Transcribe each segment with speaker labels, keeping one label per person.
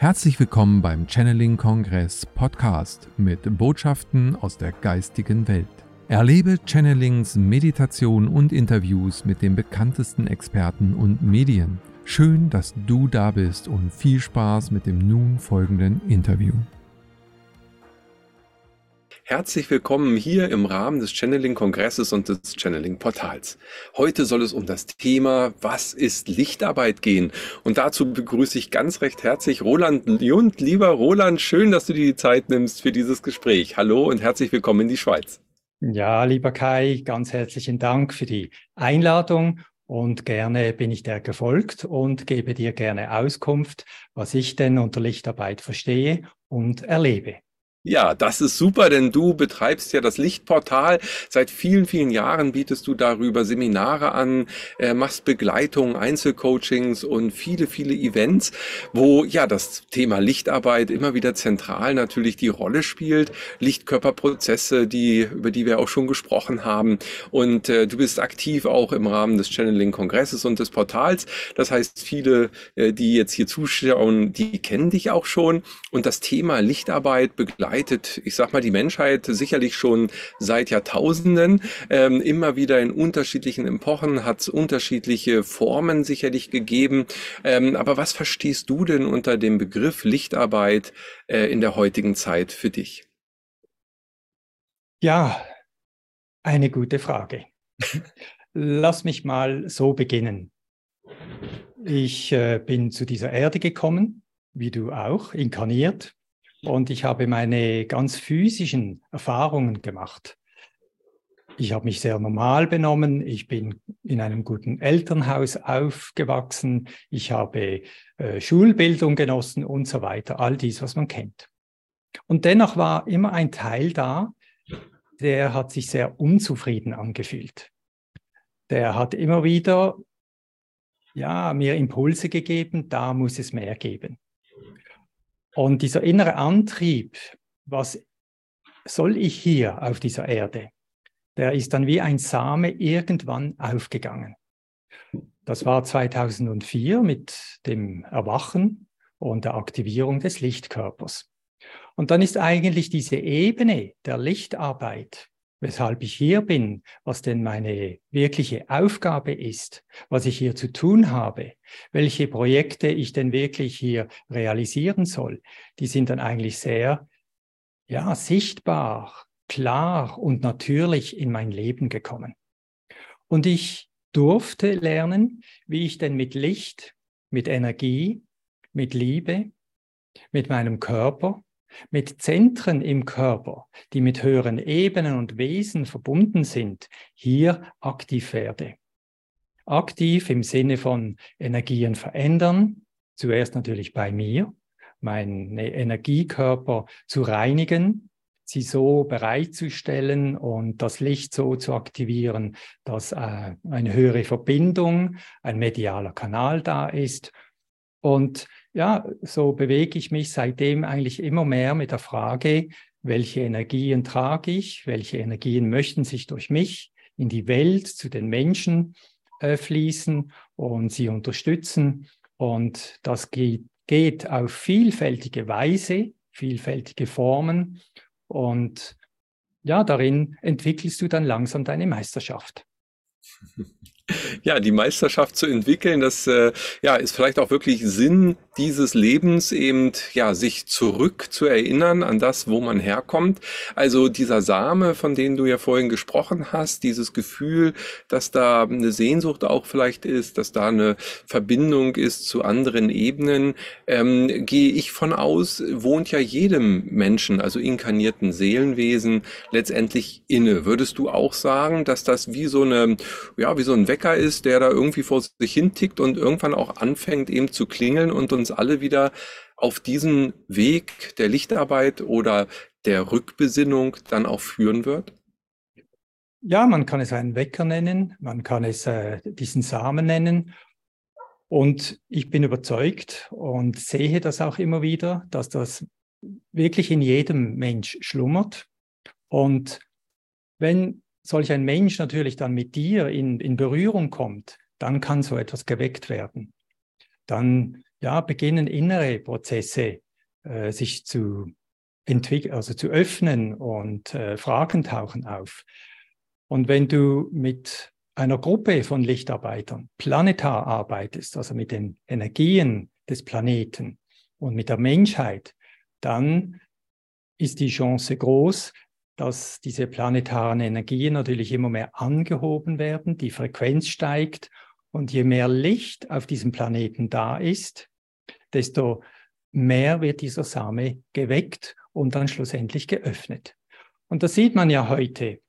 Speaker 1: Herzlich willkommen beim Channeling Kongress Podcast mit Botschaften aus der geistigen Welt. Erlebe Channelings, Meditation und Interviews mit den bekanntesten Experten und Medien. Schön, dass du da bist und viel Spaß mit dem nun folgenden Interview. Herzlich willkommen hier im Rahmen des Channeling-Kongresses und des Channeling-Portals. Heute soll es um das Thema Was ist Lichtarbeit gehen? Und dazu begrüße ich ganz recht herzlich Roland Jund. Lieber Roland, schön, dass du dir die Zeit nimmst für dieses Gespräch. Hallo und herzlich willkommen in die Schweiz.
Speaker 2: Ja, lieber Kai, ganz herzlichen Dank für die Einladung und gerne bin ich dir gefolgt und gebe dir gerne Auskunft, was ich denn unter Lichtarbeit verstehe und erlebe.
Speaker 1: Ja, das ist super, denn du betreibst ja das Lichtportal. Seit vielen, vielen Jahren bietest du darüber Seminare an, äh, machst Begleitung, Einzelcoachings und viele, viele Events, wo ja das Thema Lichtarbeit immer wieder zentral natürlich die Rolle spielt. Lichtkörperprozesse, die, über die wir auch schon gesprochen haben. Und äh, du bist aktiv auch im Rahmen des Channeling-Kongresses und des Portals. Das heißt, viele, äh, die jetzt hier zuschauen, die kennen dich auch schon. Und das Thema Lichtarbeit begleitet begleitet, ich sag mal, die Menschheit sicherlich schon seit Jahrtausenden, ähm, immer wieder in unterschiedlichen Epochen, hat es unterschiedliche Formen sicherlich gegeben. Ähm, aber was verstehst du denn unter dem Begriff Lichtarbeit äh, in der heutigen Zeit für dich?
Speaker 2: Ja, eine gute Frage. Lass mich mal so beginnen. Ich äh, bin zu dieser Erde gekommen, wie du auch, inkarniert, und ich habe meine ganz physischen Erfahrungen gemacht. Ich habe mich sehr normal benommen. Ich bin in einem guten Elternhaus aufgewachsen. Ich habe äh, Schulbildung genossen und so weiter. All dies, was man kennt. Und dennoch war immer ein Teil da, der hat sich sehr unzufrieden angefühlt. Der hat immer wieder ja, mir Impulse gegeben, da muss es mehr geben. Und dieser innere Antrieb, was soll ich hier auf dieser Erde, der ist dann wie ein Same irgendwann aufgegangen. Das war 2004 mit dem Erwachen und der Aktivierung des Lichtkörpers. Und dann ist eigentlich diese Ebene der Lichtarbeit weshalb ich hier bin, was denn meine wirkliche Aufgabe ist, was ich hier zu tun habe, welche Projekte ich denn wirklich hier realisieren soll, die sind dann eigentlich sehr, ja, sichtbar, klar und natürlich in mein Leben gekommen. Und ich durfte lernen, wie ich denn mit Licht, mit Energie, mit Liebe, mit meinem Körper mit Zentren im Körper, die mit höheren Ebenen und Wesen verbunden sind, hier aktiv werde. Aktiv im Sinne von Energien verändern, zuerst natürlich bei mir, meine Energiekörper zu reinigen, sie so bereitzustellen und das Licht so zu aktivieren, dass äh, eine höhere Verbindung, ein medialer Kanal da ist und ja, so bewege ich mich seitdem eigentlich immer mehr mit der Frage, welche Energien trage ich, welche Energien möchten sich durch mich in die Welt, zu den Menschen äh, fließen und sie unterstützen. Und das geht, geht auf vielfältige Weise, vielfältige Formen. Und ja, darin entwickelst du dann langsam deine Meisterschaft.
Speaker 1: Ja, die Meisterschaft zu entwickeln, das äh, ja, ist vielleicht auch wirklich Sinn dieses Lebens, eben ja, sich zurück zu erinnern an das, wo man herkommt. Also dieser Same, von dem du ja vorhin gesprochen hast, dieses Gefühl, dass da eine Sehnsucht auch vielleicht ist, dass da eine Verbindung ist zu anderen Ebenen, ähm, gehe ich von aus, wohnt ja jedem Menschen, also inkarnierten Seelenwesen, letztendlich inne. Würdest du auch sagen, dass das wie so eine, ja, wie so ein Wecker ist, der da irgendwie vor sich hin tickt und irgendwann auch anfängt eben zu klingeln und uns alle wieder auf diesen Weg der Lichtarbeit oder der Rückbesinnung dann auch führen wird?
Speaker 2: Ja, man kann es einen Wecker nennen, man kann es äh, diesen Samen nennen. Und ich bin überzeugt und sehe das auch immer wieder, dass das wirklich in jedem Mensch schlummert. Und wenn solch ein Mensch natürlich dann mit dir in, in Berührung kommt, dann kann so etwas geweckt werden. Dann ja, beginnen innere Prozesse äh, sich zu entwickeln, also zu öffnen und äh, Fragen tauchen auf. Und wenn du mit einer Gruppe von Lichtarbeitern planetar arbeitest, also mit den Energien des Planeten und mit der Menschheit, dann ist die Chance groß, dass diese planetaren Energien natürlich immer mehr angehoben werden, die Frequenz steigt und je mehr Licht auf diesem Planeten da ist, desto mehr wird dieser Same geweckt und dann schlussendlich geöffnet. Und das sieht man ja heute.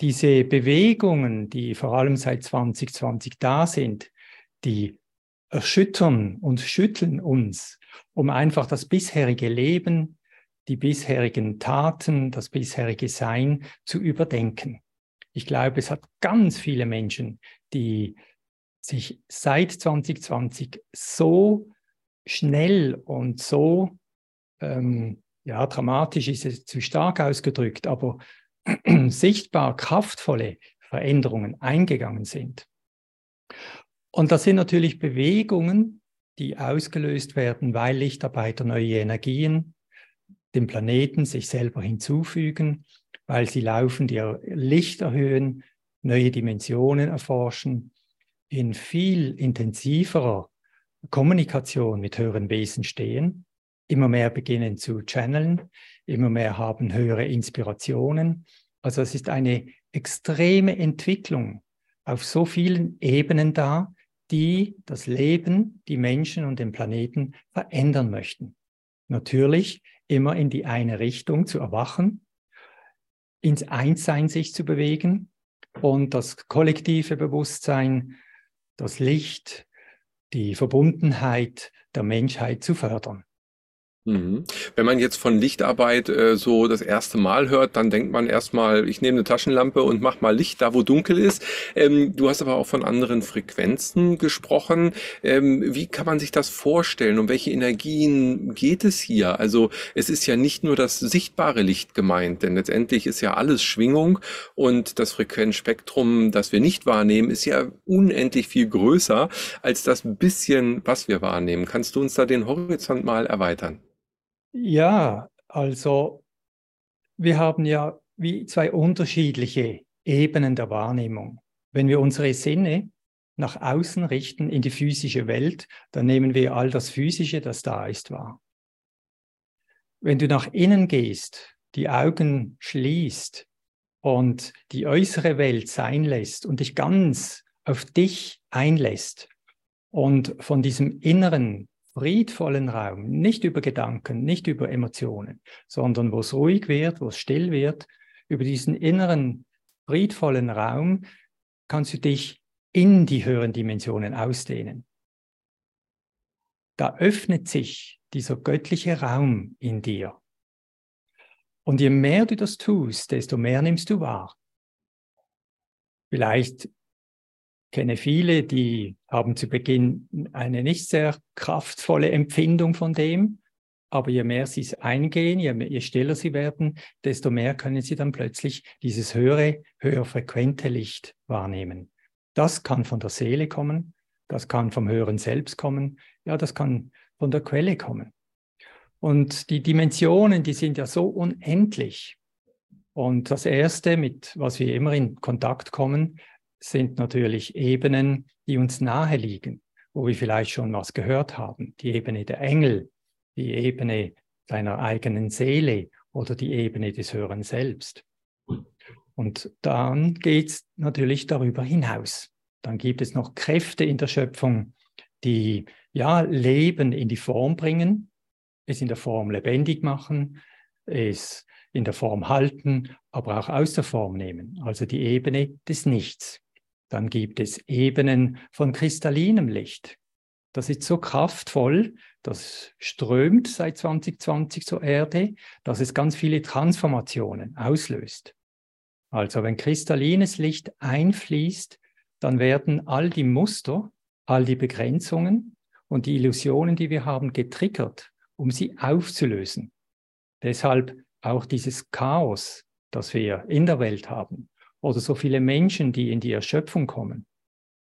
Speaker 2: Diese Bewegungen, die vor allem seit 2020 da sind, die erschüttern und schütteln uns, um einfach das bisherige Leben, die bisherigen Taten, das bisherige Sein zu überdenken. Ich glaube, es hat ganz viele Menschen, die sich seit 2020 so schnell und so, ähm, ja, dramatisch ist es zu stark ausgedrückt, aber sichtbar kraftvolle Veränderungen eingegangen sind. Und das sind natürlich Bewegungen, die ausgelöst werden, weil Lichtarbeiter neue Energien dem Planeten sich selber hinzufügen, weil sie laufend ihr Licht erhöhen, neue Dimensionen erforschen, in viel intensiverer Kommunikation mit höheren Wesen stehen, immer mehr beginnen zu channeln, immer mehr haben höhere Inspirationen. Also es ist eine extreme Entwicklung auf so vielen Ebenen da, die das Leben, die Menschen und den Planeten verändern möchten. Natürlich immer in die eine Richtung zu erwachen, ins Einssein sich zu bewegen und das kollektive Bewusstsein, das Licht, die Verbundenheit der Menschheit zu fördern.
Speaker 1: Mhm. Wenn man jetzt von Lichtarbeit äh, so das erste Mal hört, dann denkt man erstmal, ich nehme eine Taschenlampe und mach mal Licht da, wo dunkel ist. Ähm, du hast aber auch von anderen Frequenzen gesprochen. Ähm, wie kann man sich das vorstellen? Um welche Energien geht es hier? Also es ist ja nicht nur das sichtbare Licht gemeint, denn letztendlich ist ja alles Schwingung und das Frequenzspektrum, das wir nicht wahrnehmen, ist ja unendlich viel größer als das bisschen, was wir wahrnehmen. Kannst du uns da den Horizont mal erweitern?
Speaker 2: Ja, also wir haben ja wie zwei unterschiedliche Ebenen der Wahrnehmung. Wenn wir unsere Sinne nach außen richten in die physische Welt, dann nehmen wir all das Physische, das da ist, wahr. Wenn du nach innen gehst, die Augen schließt und die äußere Welt sein lässt und dich ganz auf dich einlässt und von diesem inneren friedvollen Raum, nicht über Gedanken, nicht über Emotionen, sondern wo es ruhig wird, wo es still wird, über diesen inneren friedvollen Raum kannst du dich in die höheren Dimensionen ausdehnen. Da öffnet sich dieser göttliche Raum in dir. Und je mehr du das tust, desto mehr nimmst du wahr. Vielleicht kenne viele, die haben zu Beginn eine nicht sehr kraftvolle Empfindung von dem, aber je mehr sie es eingehen, je, mehr, je stiller sie werden, desto mehr können sie dann plötzlich dieses höhere, höher frequente Licht wahrnehmen. Das kann von der Seele kommen, das kann vom höheren Selbst kommen, ja, das kann von der Quelle kommen. Und die Dimensionen, die sind ja so unendlich. Und das Erste, mit was wir immer in Kontakt kommen, sind natürlich Ebenen, die uns nahe liegen, wo wir vielleicht schon was gehört haben. Die Ebene der Engel, die Ebene deiner eigenen Seele oder die Ebene des höheren Selbst. Und dann geht es natürlich darüber hinaus. Dann gibt es noch Kräfte in der Schöpfung, die ja Leben in die Form bringen, es in der Form lebendig machen, es in der Form halten, aber auch aus der Form nehmen. Also die Ebene des Nichts. Dann gibt es Ebenen von kristallinem Licht. Das ist so kraftvoll, das strömt seit 2020 zur Erde, dass es ganz viele Transformationen auslöst. Also wenn kristallines Licht einfließt, dann werden all die Muster, all die Begrenzungen und die Illusionen, die wir haben, getriggert, um sie aufzulösen. Deshalb auch dieses Chaos, das wir in der Welt haben, oder so viele Menschen, die in die Erschöpfung kommen,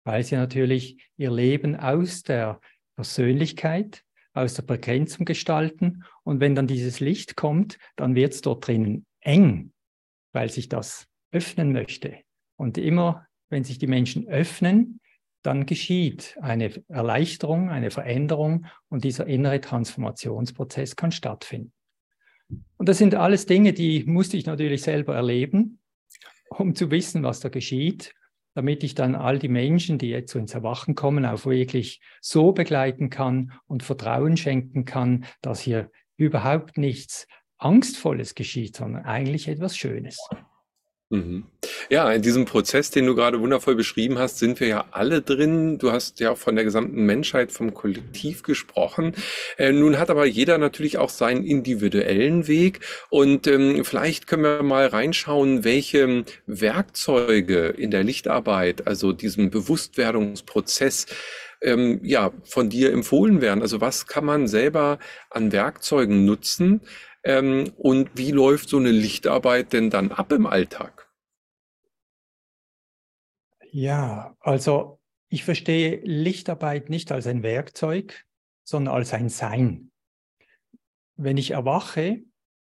Speaker 2: weil sie natürlich ihr Leben aus der Persönlichkeit, aus der Begrenzung gestalten. Und wenn dann dieses Licht kommt, dann wird es dort drinnen eng, weil sich das öffnen möchte. Und immer, wenn sich die Menschen öffnen, dann geschieht eine Erleichterung, eine Veränderung und dieser innere Transformationsprozess kann stattfinden. Und das sind alles Dinge, die musste ich natürlich selber erleben, um zu wissen, was da geschieht, damit ich dann all die Menschen, die jetzt so ins Erwachen kommen, auch wirklich so begleiten kann und Vertrauen schenken kann, dass hier überhaupt nichts Angstvolles geschieht, sondern eigentlich etwas Schönes.
Speaker 1: Mhm. Ja, in diesem Prozess, den du gerade wundervoll beschrieben hast, sind wir ja alle drin. Du hast ja auch von der gesamten Menschheit, vom Kollektiv gesprochen. Äh, nun hat aber jeder natürlich auch seinen individuellen Weg. Und ähm, vielleicht können wir mal reinschauen, welche Werkzeuge in der Lichtarbeit, also diesem Bewusstwerdungsprozess, ähm, ja, von dir empfohlen werden. Also was kann man selber an Werkzeugen nutzen? Ähm, und wie läuft so eine Lichtarbeit denn dann ab im Alltag?
Speaker 2: Ja, also ich verstehe Lichtarbeit nicht als ein Werkzeug, sondern als ein Sein. Wenn ich erwache,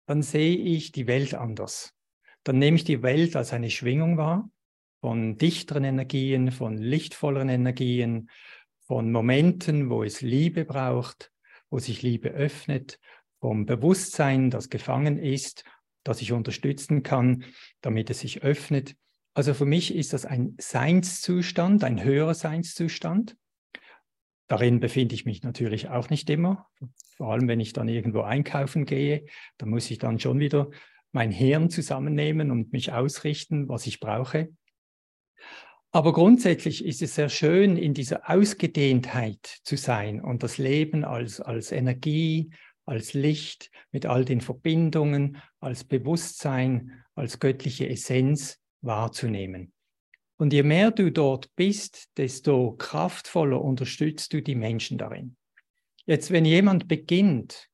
Speaker 2: dann sehe ich die Welt anders. Dann nehme ich die Welt als eine Schwingung wahr von dichteren Energien, von lichtvolleren Energien, von Momenten, wo es Liebe braucht, wo sich Liebe öffnet, vom Bewusstsein, das gefangen ist, das ich unterstützen kann, damit es sich öffnet. Also für mich ist das ein Seinszustand, ein höherer Seinszustand. Darin befinde ich mich natürlich auch nicht immer. Vor allem, wenn ich dann irgendwo einkaufen gehe, da muss ich dann schon wieder mein Hirn zusammennehmen und mich ausrichten, was ich brauche. Aber grundsätzlich ist es sehr schön, in dieser Ausgedehntheit zu sein und das Leben als, als Energie, als Licht mit all den Verbindungen, als Bewusstsein, als göttliche Essenz wahrzunehmen. Und je mehr du dort bist, desto kraftvoller unterstützt du die Menschen darin. Jetzt, wenn jemand beginnt,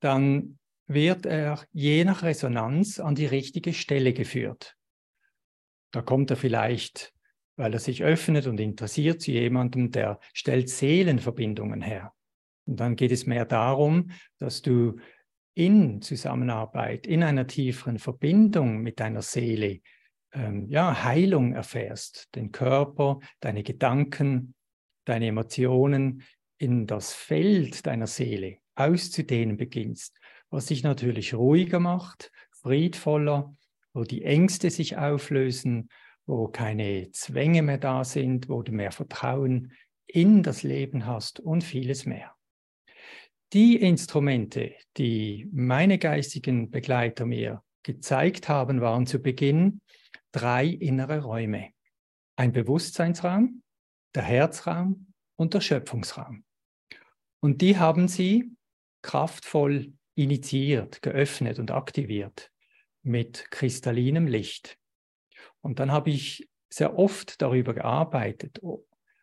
Speaker 2: dann wird er je nach Resonanz an die richtige Stelle geführt. Da kommt er vielleicht, weil er sich öffnet und interessiert zu jemandem, der stellt Seelenverbindungen her. Und dann geht es mehr darum, dass du in Zusammenarbeit, in einer tieferen Verbindung mit deiner Seele ähm, ja, Heilung erfährst, den Körper, deine Gedanken, deine Emotionen in das Feld deiner Seele auszudehnen beginnst, was dich natürlich ruhiger macht, friedvoller, wo die Ängste sich auflösen, wo keine Zwänge mehr da sind, wo du mehr Vertrauen in das Leben hast und vieles mehr. Die Instrumente, die meine geistigen Begleiter mir gezeigt haben, waren zu Beginn drei innere Räume. Ein Bewusstseinsraum, der Herzraum und der Schöpfungsraum. Und die haben sie kraftvoll initiiert, geöffnet und aktiviert mit kristallinem Licht. Und dann habe ich sehr oft darüber gearbeitet,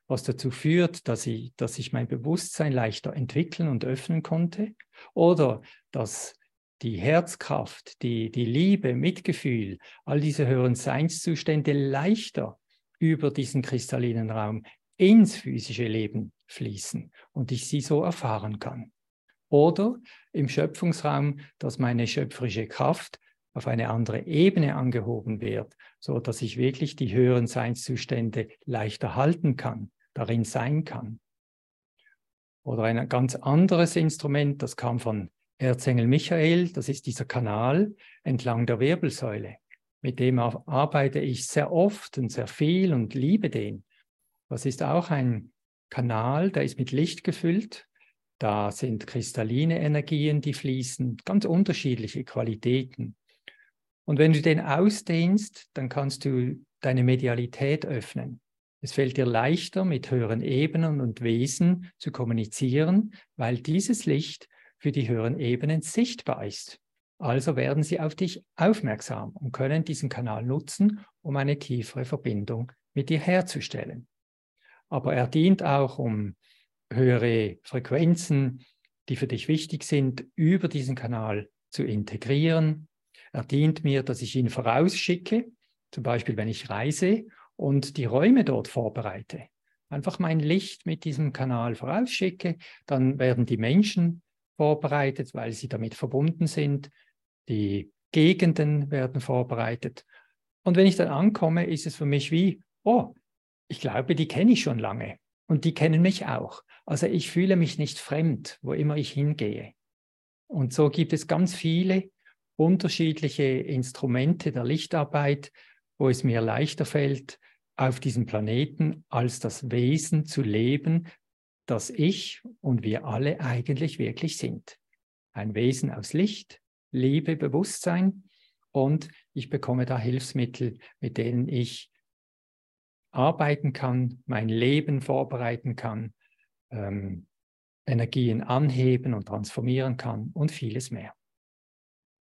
Speaker 2: was dazu führt, dass ich, dass ich mein Bewusstsein leichter entwickeln und öffnen konnte oder dass die Herzkraft, die, die Liebe, Mitgefühl, all diese höheren Seinszustände leichter über diesen kristallinen Raum ins physische Leben fließen und ich sie so erfahren kann. Oder im Schöpfungsraum, dass meine schöpferische Kraft auf eine andere Ebene angehoben wird, so dass ich wirklich die höheren Seinszustände leichter halten kann, darin sein kann. Oder ein ganz anderes Instrument, das kam von Erzengel Michael, das ist dieser Kanal entlang der Wirbelsäule. Mit dem arbeite ich sehr oft und sehr viel und liebe den. Das ist auch ein Kanal, der ist mit Licht gefüllt. Da sind kristalline Energien, die fließen, ganz unterschiedliche Qualitäten. Und wenn du den ausdehnst, dann kannst du deine Medialität öffnen. Es fällt dir leichter, mit höheren Ebenen und Wesen zu kommunizieren, weil dieses Licht für die höheren Ebenen sichtbar ist. Also werden sie auf dich aufmerksam und können diesen Kanal nutzen, um eine tiefere Verbindung mit dir herzustellen. Aber er dient auch, um höhere Frequenzen, die für dich wichtig sind, über diesen Kanal zu integrieren. Er dient mir, dass ich ihn vorausschicke, zum Beispiel wenn ich reise und die Räume dort vorbereite. einfach mein Licht mit diesem Kanal vorausschicke, dann werden die Menschen vorbereitet, weil sie damit verbunden sind, die Gegenden werden vorbereitet. Und wenn ich dann ankomme, ist es für mich wie, oh, ich glaube, die kenne ich schon lange und die kennen mich auch. Also ich fühle mich nicht fremd, wo immer ich hingehe. Und so gibt es ganz viele unterschiedliche Instrumente der Lichtarbeit, wo es mir leichter fällt, auf diesem Planeten als das Wesen zu leben, das ich und wir alle eigentlich wirklich sind. Ein Wesen aus Licht, Liebe, Bewusstsein und ich bekomme da Hilfsmittel, mit denen ich arbeiten kann, mein Leben vorbereiten kann, ähm, Energien anheben und transformieren kann und vieles mehr.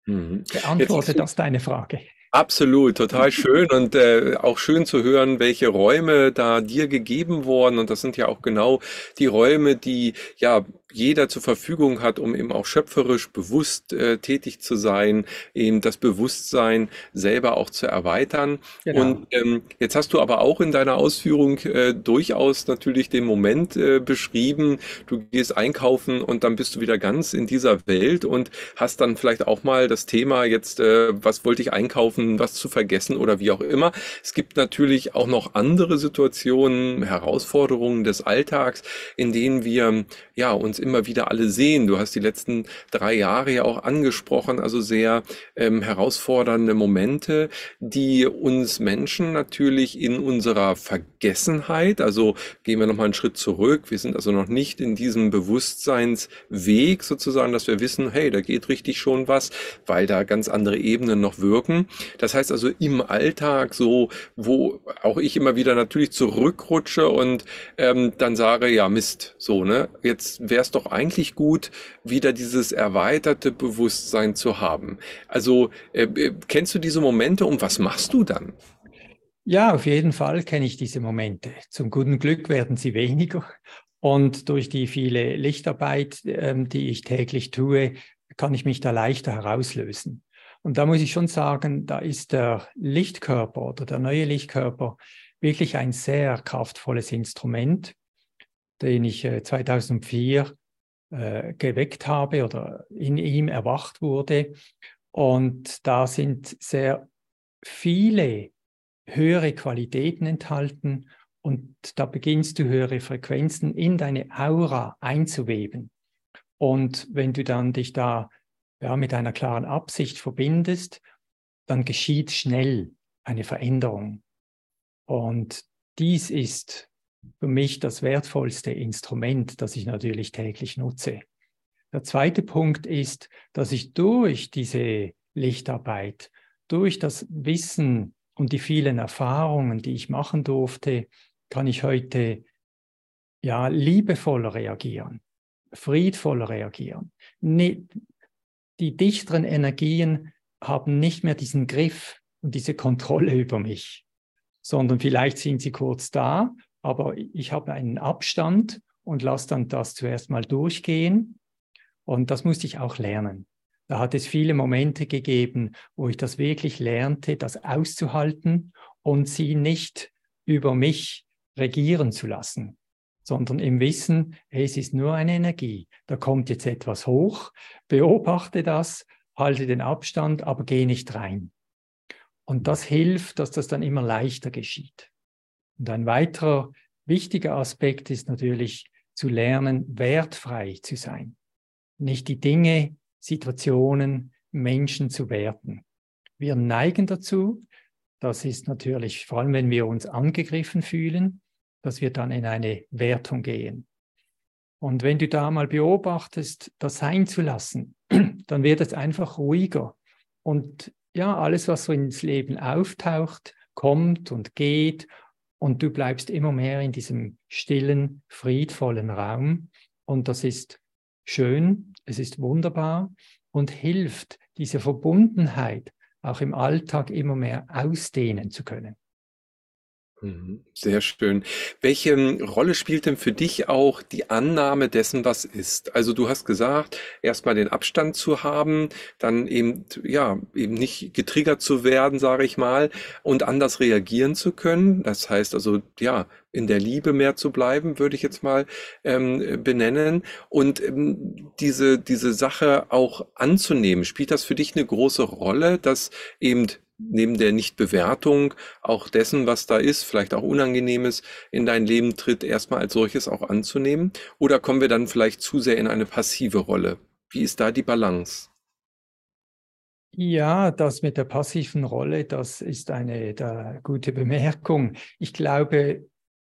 Speaker 2: Mhm. Beantwortet das deine Frage?
Speaker 1: Absolut, total schön und äh, auch schön zu hören, welche Räume da dir gegeben wurden. Und das sind ja auch genau die Räume, die ja jeder zur Verfügung hat, um eben auch schöpferisch bewusst äh, tätig zu sein, eben das Bewusstsein selber auch zu erweitern. Genau. Und ähm, jetzt hast du aber auch in deiner Ausführung äh, durchaus natürlich den Moment äh, beschrieben, du gehst einkaufen und dann bist du wieder ganz in dieser Welt und hast dann vielleicht auch mal das Thema jetzt, äh, was wollte ich einkaufen, was zu vergessen oder wie auch immer. Es gibt natürlich auch noch andere Situationen, Herausforderungen des Alltags, in denen wir ja uns immer wieder alle sehen. Du hast die letzten drei Jahre ja auch angesprochen, also sehr ähm, herausfordernde Momente, die uns Menschen natürlich in unserer Vergessenheit, also gehen wir nochmal einen Schritt zurück, wir sind also noch nicht in diesem Bewusstseinsweg sozusagen, dass wir wissen, hey, da geht richtig schon was, weil da ganz andere Ebenen noch wirken. Das heißt also im Alltag so, wo auch ich immer wieder natürlich zurückrutsche und ähm, dann sage, ja Mist, so, ne, jetzt wär's doch eigentlich gut, wieder dieses erweiterte Bewusstsein zu haben. Also äh, äh, kennst du diese Momente und was machst du dann?
Speaker 2: Ja, auf jeden Fall kenne ich diese Momente. Zum guten Glück werden sie weniger. Und durch die viele Lichtarbeit, ähm, die ich täglich tue, kann ich mich da leichter herauslösen. Und da muss ich schon sagen, da ist der Lichtkörper oder der neue Lichtkörper wirklich ein sehr kraftvolles Instrument, den ich 2004 äh, geweckt habe oder in ihm erwacht wurde. Und da sind sehr viele höhere Qualitäten enthalten und da beginnst du höhere Frequenzen in deine Aura einzuweben. Und wenn du dann dich da ja, mit einer klaren Absicht verbindest, dann geschieht schnell eine Veränderung. Und dies ist für mich das wertvollste Instrument, das ich natürlich täglich nutze. Der zweite Punkt ist, dass ich durch diese Lichtarbeit, durch das Wissen und die vielen Erfahrungen, die ich machen durfte, kann ich heute ja liebevoller reagieren, friedvoller reagieren. Die dichteren Energien haben nicht mehr diesen Griff und diese Kontrolle über mich, sondern vielleicht sind sie kurz da aber ich habe einen Abstand und lasse dann das zuerst mal durchgehen. Und das musste ich auch lernen. Da hat es viele Momente gegeben, wo ich das wirklich lernte, das auszuhalten und sie nicht über mich regieren zu lassen, sondern im Wissen, es ist nur eine Energie. Da kommt jetzt etwas hoch, beobachte das, halte den Abstand, aber geh nicht rein. Und das hilft, dass das dann immer leichter geschieht. Und ein weiterer wichtiger Aspekt ist natürlich zu lernen, wertfrei zu sein. Nicht die Dinge, Situationen, Menschen zu werten. Wir neigen dazu, das ist natürlich vor allem, wenn wir uns angegriffen fühlen, dass wir dann in eine Wertung gehen. Und wenn du da mal beobachtest, das sein zu lassen, dann wird es einfach ruhiger. Und ja, alles, was so ins Leben auftaucht, kommt und geht und du bleibst immer mehr in diesem stillen, friedvollen Raum. Und das ist schön, es ist wunderbar und hilft, diese Verbundenheit auch im Alltag immer mehr ausdehnen zu können.
Speaker 1: Mhm. Sehr schön. Welche ähm, Rolle spielt denn für dich auch die Annahme dessen, was ist? Also du hast gesagt, erstmal den Abstand zu haben, dann eben, ja, eben nicht getriggert zu werden, sage ich mal, und anders reagieren zu können. Das heißt also, ja, in der Liebe mehr zu bleiben, würde ich jetzt mal ähm, benennen. Und ähm, diese, diese Sache auch anzunehmen, spielt das für dich eine große Rolle, dass eben neben der Nichtbewertung auch dessen, was da ist, vielleicht auch Unangenehmes in dein Leben tritt, erstmal als solches auch anzunehmen? Oder kommen wir dann vielleicht zu sehr in eine passive Rolle? Wie ist da die Balance?
Speaker 2: Ja, das mit der passiven Rolle, das ist eine gute Bemerkung. Ich glaube,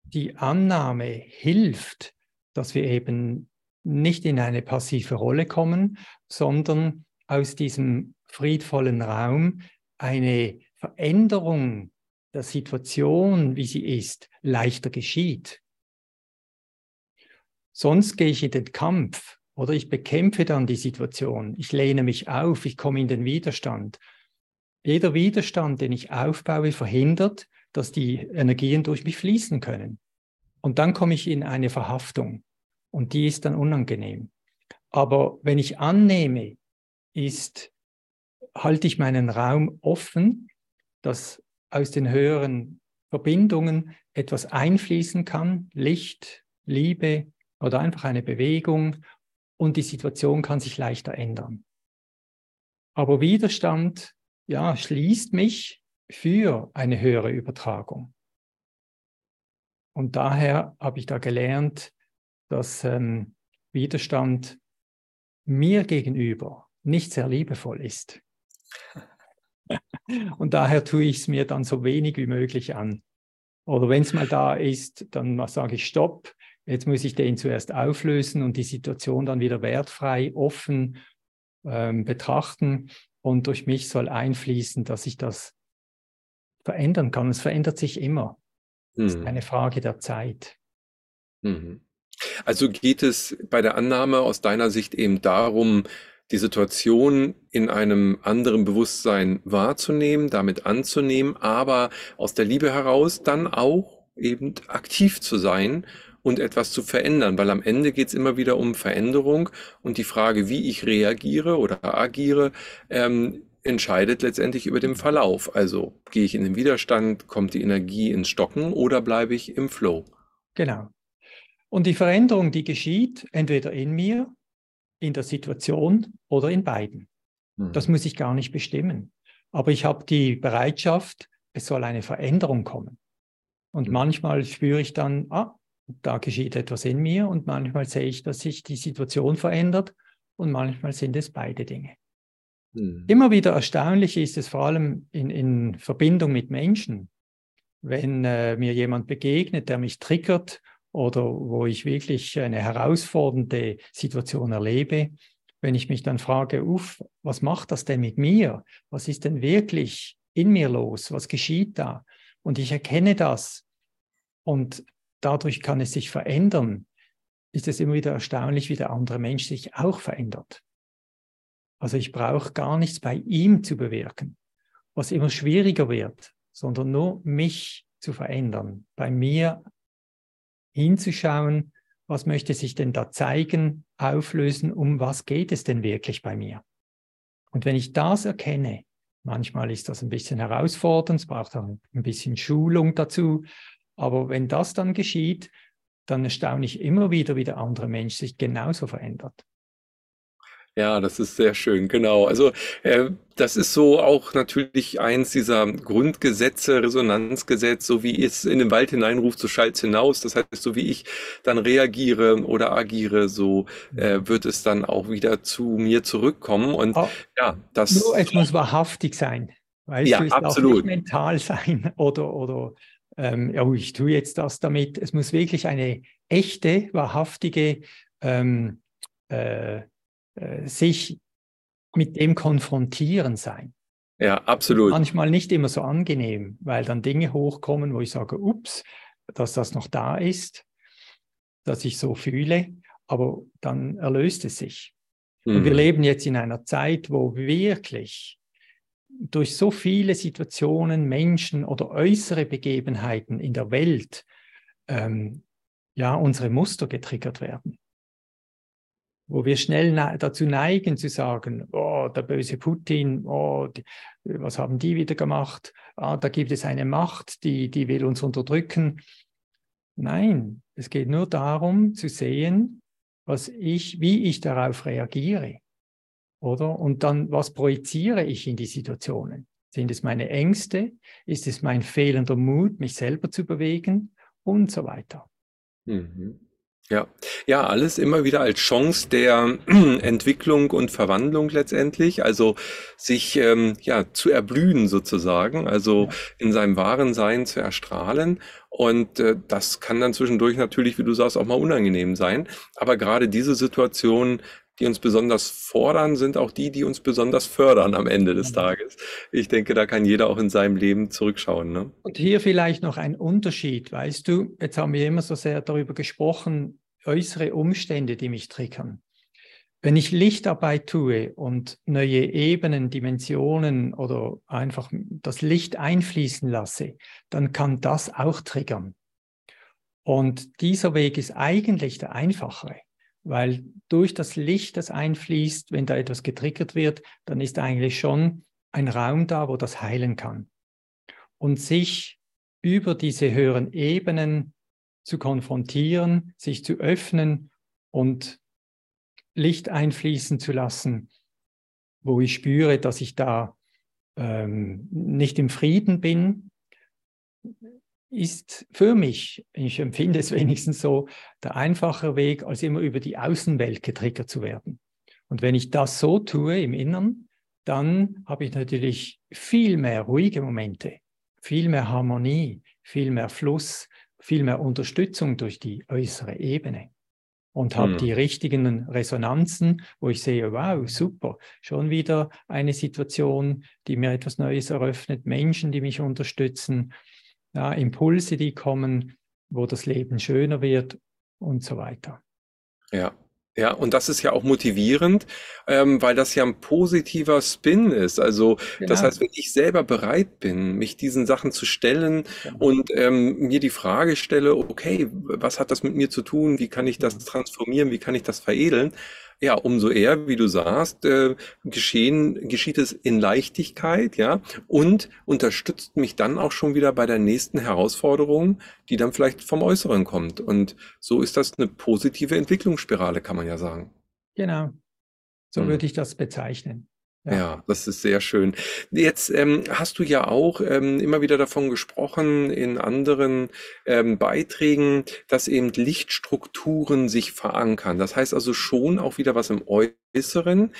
Speaker 2: die Annahme hilft, dass wir eben nicht in eine passive Rolle kommen, sondern aus diesem friedvollen Raum eine Veränderung der Situation, wie sie ist, leichter geschieht. Sonst gehe ich in den Kampf oder ich bekämpfe dann die Situation, ich lehne mich auf, ich komme in den Widerstand. Jeder Widerstand, den ich aufbaue, verhindert, dass die Energien durch mich fließen können. Und dann komme ich in eine Verhaftung und die ist dann unangenehm. Aber wenn ich annehme, ist halte ich meinen Raum offen, dass aus den höheren Verbindungen etwas einfließen kann, Licht, Liebe oder einfach eine Bewegung und die Situation kann sich leichter ändern. Aber Widerstand, ja, schließt mich für eine höhere Übertragung. Und daher habe ich da gelernt, dass ähm, Widerstand mir gegenüber nicht sehr liebevoll ist. Und daher tue ich es mir dann so wenig wie möglich an. Oder wenn es mal da ist, dann sage ich Stopp. Jetzt muss ich den zuerst auflösen und die Situation dann wieder wertfrei, offen ähm, betrachten. Und durch mich soll einfließen, dass ich das verändern kann. Es verändert sich immer. Es ist hm. eine Frage der Zeit.
Speaker 1: Mhm. Also geht es bei der Annahme aus deiner Sicht eben darum, die Situation in einem anderen Bewusstsein wahrzunehmen, damit anzunehmen, aber aus der Liebe heraus dann auch eben aktiv zu sein und etwas zu verändern, weil am Ende geht es immer wieder um Veränderung und die Frage, wie ich reagiere oder agiere, ähm, entscheidet letztendlich über den Verlauf. Also gehe ich in den Widerstand, kommt die Energie ins Stocken oder bleibe ich im Flow?
Speaker 2: Genau. Und die Veränderung, die geschieht, entweder in mir in der Situation oder in beiden. Mhm. Das muss ich gar nicht bestimmen. Aber ich habe die Bereitschaft, es soll eine Veränderung kommen. Und mhm. manchmal spüre ich dann, ah, da geschieht etwas in mir und manchmal sehe ich, dass sich die Situation verändert und manchmal sind es beide Dinge. Mhm. Immer wieder erstaunlich ist es vor allem in, in Verbindung mit Menschen, wenn äh, mir jemand begegnet, der mich triggert oder wo ich wirklich eine herausfordernde Situation erlebe, wenn ich mich dann frage, uff, was macht das denn mit mir? Was ist denn wirklich in mir los? Was geschieht da? Und ich erkenne das und dadurch kann es sich verändern, ist es immer wieder erstaunlich, wie der andere Mensch sich auch verändert. Also ich brauche gar nichts bei ihm zu bewirken, was immer schwieriger wird, sondern nur mich zu verändern, bei mir hinzuschauen, was möchte sich denn da zeigen, auflösen, um was geht es denn wirklich bei mir. Und wenn ich das erkenne, manchmal ist das ein bisschen herausfordernd, es braucht auch ein bisschen Schulung dazu, aber wenn das dann geschieht, dann erstaune ich immer wieder, wie der andere Mensch sich genauso verändert.
Speaker 1: Ja, das ist sehr schön, genau. Also äh, das ist so auch natürlich eins dieser Grundgesetze, Resonanzgesetz, so wie es in den Wald hineinruft, so schallt hinaus. Das heißt, so wie ich dann reagiere oder agiere, so äh, wird es dann auch wieder zu mir zurückkommen. Und oh, ja, das.
Speaker 2: Nur es muss wahrhaftig sein. Weißt ja, du, es absolut. darf nicht mental sein oder, oder ähm, ja, ich tue jetzt das damit. Es muss wirklich eine echte, wahrhaftige ähm, äh, äh, sich mit dem konfrontieren sein.
Speaker 1: Ja, absolut.
Speaker 2: Manchmal nicht immer so angenehm, weil dann Dinge hochkommen, wo ich sage, ups, dass das noch da ist, dass ich so fühle, aber dann erlöst es sich. Mhm. Und wir mhm. leben jetzt in einer Zeit, wo wirklich durch so viele Situationen, Menschen oder äußere Begebenheiten in der Welt ähm, ja unsere Muster getriggert werden. Wo wir schnell dazu neigen zu sagen, oh, der böse Putin, oh, die, was haben die wieder gemacht? Ah, da gibt es eine Macht, die, die will uns unterdrücken. Nein, es geht nur darum zu sehen, was ich, wie ich darauf reagiere. Oder? Und dann, was projiziere ich in die Situationen? Sind es meine Ängste? Ist es mein fehlender Mut, mich selber zu bewegen? Und so weiter.
Speaker 1: Mhm. Ja, ja, alles immer wieder als Chance der Entwicklung und Verwandlung letztendlich, also sich ähm, ja zu erblühen sozusagen, also ja. in seinem wahren Sein zu erstrahlen. Und äh, das kann dann zwischendurch natürlich, wie du sagst, auch mal unangenehm sein. Aber gerade diese Situation die uns besonders fordern, sind auch die, die uns besonders fördern am Ende des mhm. Tages. Ich denke, da kann jeder auch in seinem Leben zurückschauen. Ne?
Speaker 2: Und hier vielleicht noch ein Unterschied, weißt du, jetzt haben wir immer so sehr darüber gesprochen, äußere Umstände, die mich triggern. Wenn ich Lichtarbeit tue und neue Ebenen, Dimensionen oder einfach das Licht einfließen lasse, dann kann das auch triggern. Und dieser Weg ist eigentlich der einfachere weil durch das Licht, das einfließt, wenn da etwas getriggert wird, dann ist eigentlich schon ein Raum da, wo das heilen kann. Und sich über diese höheren Ebenen zu konfrontieren, sich zu öffnen und Licht einfließen zu lassen, wo ich spüre, dass ich da ähm, nicht im Frieden bin, ist für mich, ich empfinde es wenigstens so, der einfache Weg, als immer über die Außenwelt getriggert zu werden. Und wenn ich das so tue im Innern, dann habe ich natürlich viel mehr ruhige Momente, viel mehr Harmonie, viel mehr Fluss, viel mehr Unterstützung durch die äußere Ebene und habe hm. die richtigen Resonanzen, wo ich sehe, wow, super, schon wieder eine Situation, die mir etwas Neues eröffnet, Menschen, die mich unterstützen, ja, Impulse, die kommen, wo das Leben schöner wird und so weiter.
Speaker 1: Ja, ja, und das ist ja auch motivierend, ähm, weil das ja ein positiver Spin ist. Also genau. das heißt, wenn ich selber bereit bin, mich diesen Sachen zu stellen genau. und ähm, mir die Frage stelle, okay, was hat das mit mir zu tun? Wie kann ich das transformieren? Wie kann ich das veredeln? Ja, umso eher, wie du sagst, äh, geschehen, geschieht es in Leichtigkeit, ja, und unterstützt mich dann auch schon wieder bei der nächsten Herausforderung, die dann vielleicht vom Äußeren kommt. Und so ist das eine positive Entwicklungsspirale, kann man ja sagen.
Speaker 2: Genau. So hm. würde ich das bezeichnen.
Speaker 1: Ja. das ist sehr schön. Jetzt ähm, hast du ja auch ähm, immer wieder davon gesprochen in anderen ähm, Beiträgen, dass eben Lichtstrukturen sich verankern. Das heißt also schon auch wieder was im Äußeren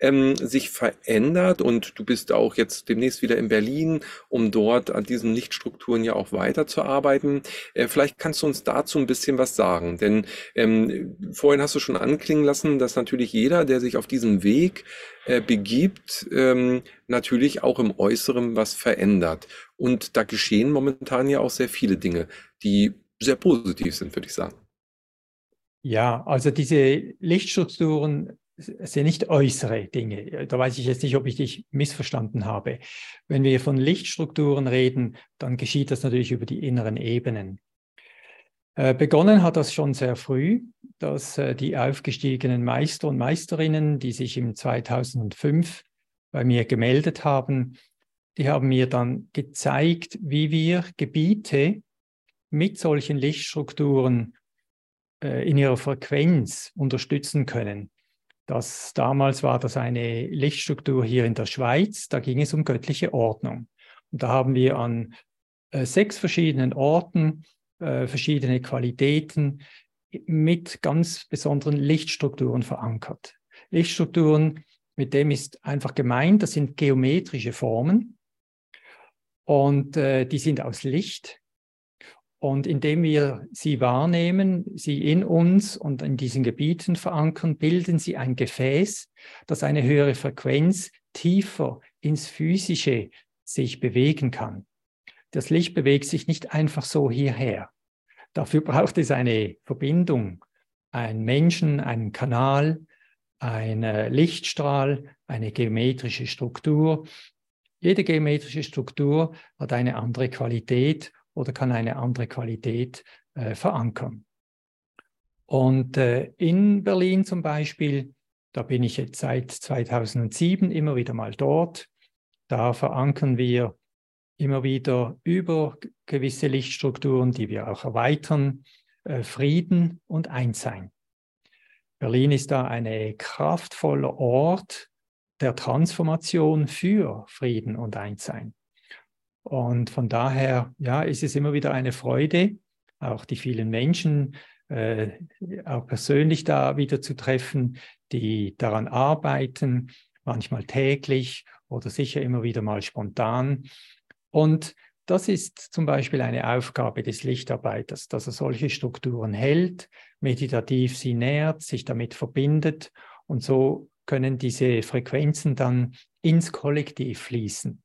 Speaker 1: ähm, sich verändert und du bist auch jetzt demnächst wieder in Berlin, um dort an diesen Lichtstrukturen ja auch weiterzuarbeiten. Äh, vielleicht kannst du uns dazu ein bisschen was sagen, denn ähm, vorhin hast du schon anklingen lassen, dass natürlich jeder, der sich auf diesen Weg äh, begibt, ähm, natürlich auch im Äußeren was verändert. Und da geschehen momentan ja auch sehr viele Dinge, die sehr positiv sind, würde ich sagen.
Speaker 2: Ja, also diese Lichtstrukturen sind nicht äußere Dinge. Da weiß ich jetzt nicht, ob ich dich missverstanden habe. Wenn wir von Lichtstrukturen reden, dann geschieht das natürlich über die inneren Ebenen. Äh, begonnen hat das schon sehr früh, dass äh, die aufgestiegenen Meister und Meisterinnen, die sich im 2005 bei mir gemeldet haben, die haben mir dann gezeigt, wie wir Gebiete mit solchen Lichtstrukturen äh, in ihrer Frequenz unterstützen können. Das, damals war das eine Lichtstruktur hier in der Schweiz, da ging es um göttliche Ordnung. Und da haben wir an äh, sechs verschiedenen Orten äh, verschiedene Qualitäten mit ganz besonderen Lichtstrukturen verankert. Lichtstrukturen, mit dem ist einfach gemeint, das sind geometrische Formen und äh, die sind aus Licht und indem wir sie wahrnehmen, sie in uns und in diesen Gebieten verankern, bilden sie ein Gefäß, das eine höhere Frequenz tiefer ins Physische sich bewegen kann. Das Licht bewegt sich nicht einfach so hierher. Dafür braucht es eine Verbindung, einen Menschen, einen Kanal, einen Lichtstrahl, eine geometrische Struktur, Jede geometrische Struktur hat eine andere Qualität oder kann eine andere Qualität äh, verankern. Und äh, in Berlin zum Beispiel, da bin ich jetzt seit 2007 immer wieder mal dort. Da verankern wir immer wieder über gewisse Lichtstrukturen, die wir auch erweitern, äh, Frieden und Einssein. Berlin ist da ein kraftvoller Ort der Transformation für Frieden und Einssein. Und von daher, ja, ist es immer wieder eine Freude, auch die vielen Menschen, äh, auch persönlich da wieder zu treffen, die daran arbeiten, manchmal täglich oder sicher immer wieder mal spontan. Und das ist zum Beispiel eine Aufgabe des Lichtarbeiters, dass er solche Strukturen hält, meditativ sie nährt, sich damit verbindet und so können diese Frequenzen dann ins Kollektiv fließen,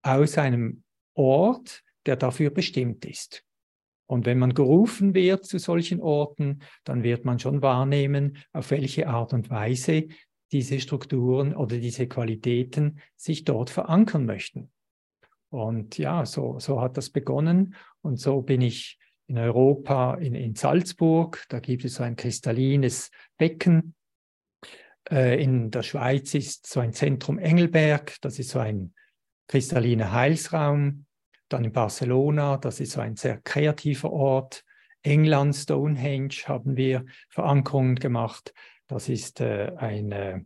Speaker 2: aus einem Ort, der dafür bestimmt ist. Und wenn man gerufen wird zu solchen Orten, dann wird man schon wahrnehmen, auf welche Art und Weise diese Strukturen oder diese Qualitäten sich dort verankern möchten. Und ja, so, so hat das begonnen. Und so bin ich in Europa, in, in Salzburg. Da gibt es so ein kristallines Becken. Äh, in der Schweiz ist so ein Zentrum Engelberg. Das ist so ein kristalliner Heilsraum. Dann in Barcelona, das ist so ein sehr kreativer Ort. England, Stonehenge haben wir Verankerungen gemacht. Das ist äh, ein äh,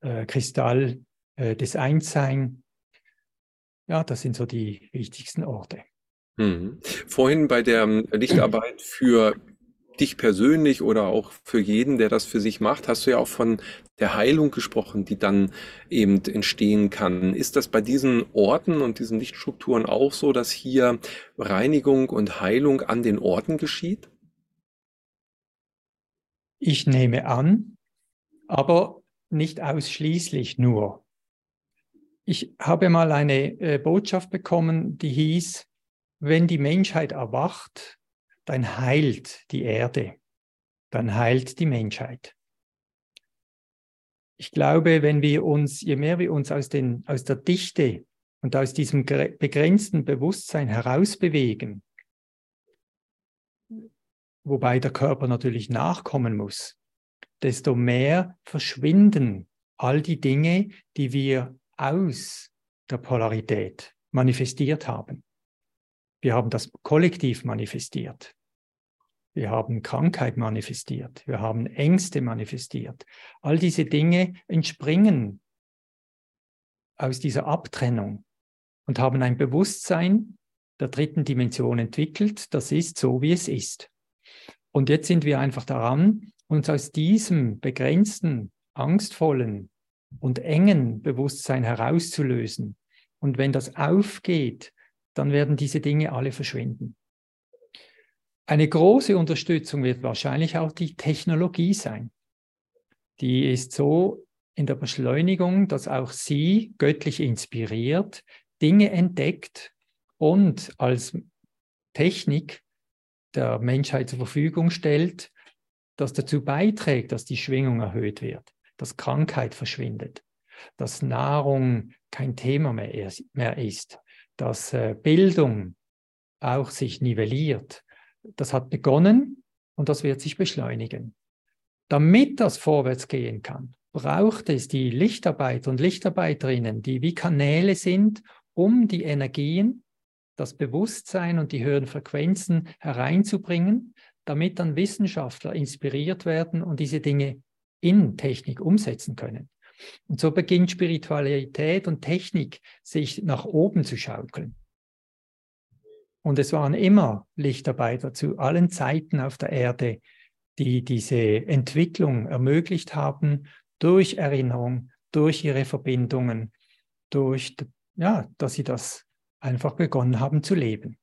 Speaker 2: äh Kristall äh, des Einssein. Ja, das sind so die wichtigsten Orte.
Speaker 1: Mhm. Vorhin bei der ähm, Lichtarbeit für dich persönlich oder auch für jeden, der das für sich macht, hast du ja auch von der Heilung gesprochen, die dann eben entstehen kann. Ist das bei diesen Orten und diesen Lichtstrukturen auch so, dass hier Reinigung und Heilung an den Orten geschieht?
Speaker 2: Ich nehme an, aber nicht ausschließlich nur. Ich habe mal eine äh, Botschaft bekommen, die hieß, wenn die Menschheit erwacht, dann heilt die Erde, dann heilt die Menschheit. Ich glaube, wenn wir uns, je mehr wir uns aus, den, aus der Dichte und aus diesem begrenzten Bewusstsein herausbewegen, wobei der Körper natürlich nachkommen muss, desto mehr verschwinden all die Dinge, die wir aus der Polarität manifestiert haben. Wir haben das kollektiv manifestiert. Wir haben Krankheit manifestiert. Wir haben Ängste manifestiert. All diese Dinge entspringen aus dieser Abtrennung und haben ein Bewusstsein der dritten Dimension entwickelt. Das ist so, wie es ist. Und jetzt sind wir einfach daran, uns aus diesem begrenzten, angstvollen, und engen Bewusstsein herauszulösen. Und wenn das aufgeht, dann werden diese Dinge alle verschwinden. Eine große Unterstützung wird wahrscheinlich auch die Technologie sein. Die ist so in der Beschleunigung, dass auch sie göttlich inspiriert, Dinge entdeckt und als Technik der Menschheit zur Verfügung stellt, das dazu beiträgt, dass die Schwingung erhöht wird dass Krankheit verschwindet, dass Nahrung kein Thema mehr ist, dass äh, Bildung auch sich nivelliert. Das hat begonnen und das wird sich beschleunigen. Damit das vorwärts gehen kann, braucht es die Lichtarbeiter und Lichtarbeiterinnen, die wie Kanäle sind, um die Energien, das Bewusstsein und die höheren Frequenzen hereinzubringen, damit dann Wissenschaftler inspiriert werden und diese Dinge in Technik umsetzen können. Und so beginnt Spiritualität und Technik sich nach oben zu schaukeln. Und es waren immer Lichtarbeiter zu allen Zeiten auf der Erde, die diese Entwicklung ermöglicht haben durch Erinnerung, durch ihre Verbindungen, durch, ja, dass sie das einfach begonnen haben zu leben.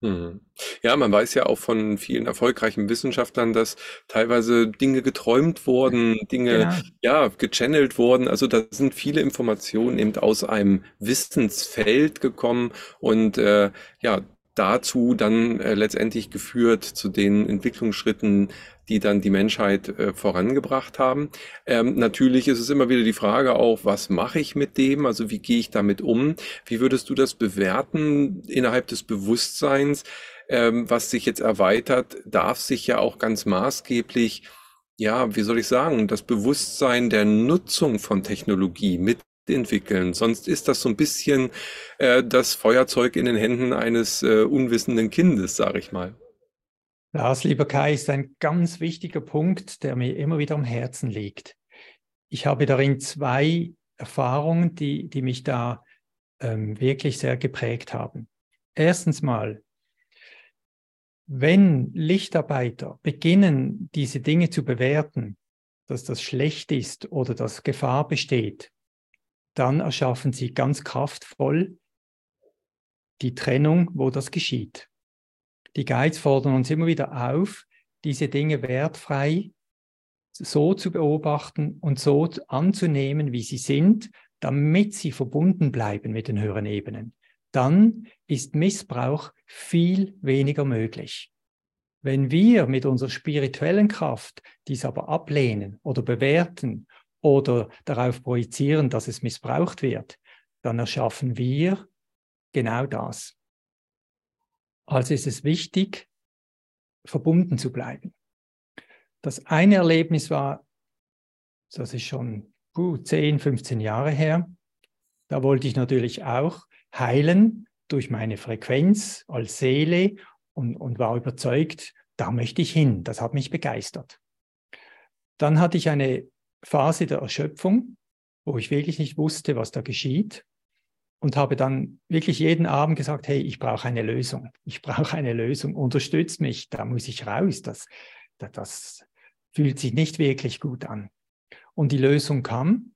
Speaker 1: Mhm. Ja, man weiß ja auch von vielen erfolgreichen Wissenschaftlern, dass teilweise Dinge geträumt wurden, Dinge, Genau. ja, gechannelt wurden. Also da sind viele Informationen eben aus einem Wissensfeld gekommen und äh, ja, dazu dann äh, letztendlich geführt zu den Entwicklungsschritten, die dann die Menschheit äh, vorangebracht haben. Ähm, natürlich ist es immer wieder die Frage auch, was mache ich mit dem? Also wie gehe ich damit um? Wie würdest du das bewerten innerhalb des Bewusstseins? Ähm, was sich jetzt erweitert, darf sich ja auch ganz maßgeblich ja, wie soll ich sagen, das Bewusstsein der Nutzung von Technologie mitentwickeln. Sonst ist das so ein bisschen äh, das Feuerzeug in den Händen eines äh, unwissenden Kindes, sage ich mal.
Speaker 2: Das, lieber Kai, ist ein ganz wichtiger Punkt, der mir immer wieder am Herzen liegt. Ich habe darin zwei Erfahrungen, die, die mich da ähm, wirklich sehr geprägt haben. Erstens mal, wenn Lichtarbeiter beginnen, diese Dinge zu bewerten, dass das schlecht ist oder dass Gefahr besteht, dann erschaffen sie ganz kraftvoll die Trennung, wo das geschieht. Die Guides fordern uns immer wieder auf, diese Dinge wertfrei so zu beobachten und so anzunehmen, wie sie sind, damit sie verbunden bleiben mit den höheren Ebenen dann ist Missbrauch viel weniger möglich. Wenn wir mit unserer spirituellen Kraft dies aber ablehnen oder bewerten oder darauf projizieren, dass es missbraucht wird, dann erschaffen wir genau das. Also ist es wichtig, verbunden zu bleiben. Das eine Erlebnis war, das ist schon gut 10, 15 Jahre her, da wollte ich natürlich auch heilen durch meine Frequenz als Seele und, und war überzeugt, da möchte ich hin. Das hat mich begeistert. Dann hatte ich eine Phase der Erschöpfung, wo ich wirklich nicht wusste, was da geschieht und habe dann wirklich jeden Abend gesagt, hey, ich brauche eine Lösung. Ich brauche eine Lösung. Unterstützt mich. Da muss ich raus. Das, das, das fühlt sich nicht wirklich gut an. Und die Lösung kam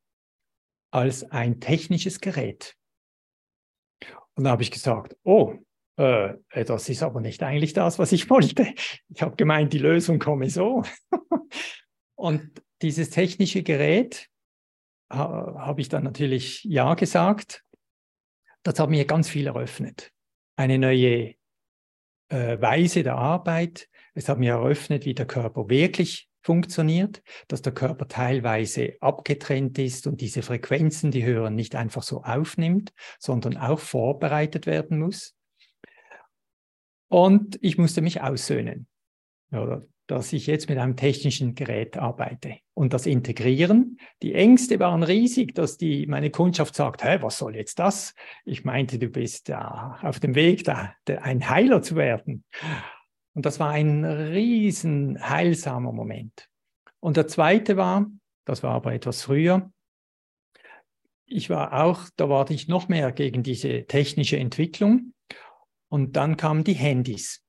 Speaker 2: als ein technisches Gerät. Und da habe ich gesagt, oh, äh, das ist aber nicht eigentlich das, was ich wollte. Ich habe gemeint, die Lösung komme so. Und dieses technische Gerät ha, habe ich dann natürlich Ja gesagt. Das hat mir ganz viel eröffnet. Eine neue äh, Weise der Arbeit. Es hat mir eröffnet, wie der Körper wirklich funktioniert, dass der Körper teilweise abgetrennt ist und diese Frequenzen, die hören, nicht einfach so aufnimmt, sondern auch vorbereitet werden muss. Und ich musste mich aussöhnen, oder, dass ich jetzt mit einem technischen Gerät arbeite. Und das Integrieren, die Ängste waren riesig, dass die, meine Kundschaft sagt, Hä, was soll jetzt das? Ich meinte, du bist äh, auf dem Weg, da, ein Heiler zu werden. Und das war ein riesen heilsamer Moment. Und der zweite war, das war aber etwas früher, ich war auch, da war ich noch mehr gegen diese technische Entwicklung. Und dann kamen die Handys.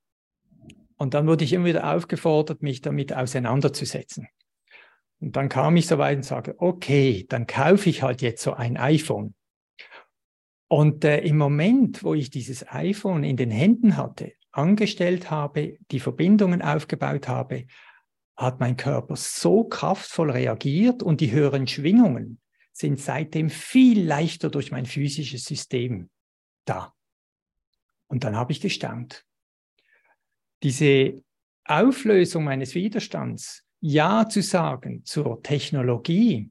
Speaker 2: Und dann wurde ich immer wieder aufgefordert, mich damit auseinanderzusetzen. Und dann kam ich so weit und sage, okay, dann kaufe ich halt jetzt so ein iPhone. Und äh, im Moment, wo ich dieses iPhone in den Händen hatte, angestellt habe, die Verbindungen aufgebaut habe, hat mein Körper so kraftvoll reagiert und die höheren Schwingungen sind seitdem viel leichter durch mein physisches System da. Und dann habe ich gestaunt. Diese Auflösung meines Widerstands, Ja zu sagen zur Technologie,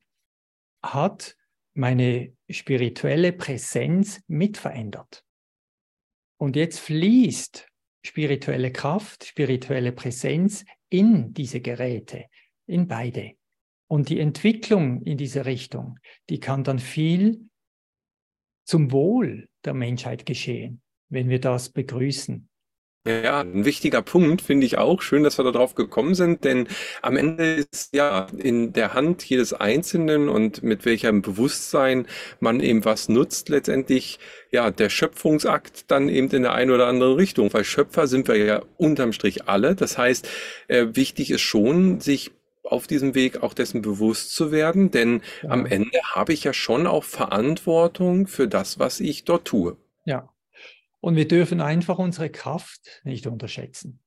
Speaker 2: hat meine spirituelle Präsenz mitverändert. Und jetzt fließt spirituelle Kraft, spirituelle Präsenz in diese Geräte, in beide. Und die Entwicklung in diese Richtung, die kann dann viel zum Wohl der Menschheit geschehen, wenn wir das begrüßen.
Speaker 1: Ja, ein wichtiger Punkt finde ich auch. Schön, dass wir darauf gekommen sind, denn am Ende ist ja in der Hand jedes Einzelnen und mit welchem Bewusstsein man eben was nutzt, letztendlich ja der Schöpfungsakt dann eben in der einen oder anderen Richtung. Weil Schöpfer sind wir ja unterm Strich alle. Das heißt, äh, wichtig ist schon, sich auf diesem Weg auch dessen bewusst zu werden, denn ja. am Ende habe ich ja schon auch Verantwortung für das, was ich dort tue.
Speaker 2: Und wir dürfen einfach unsere Kraft nicht unterschätzen.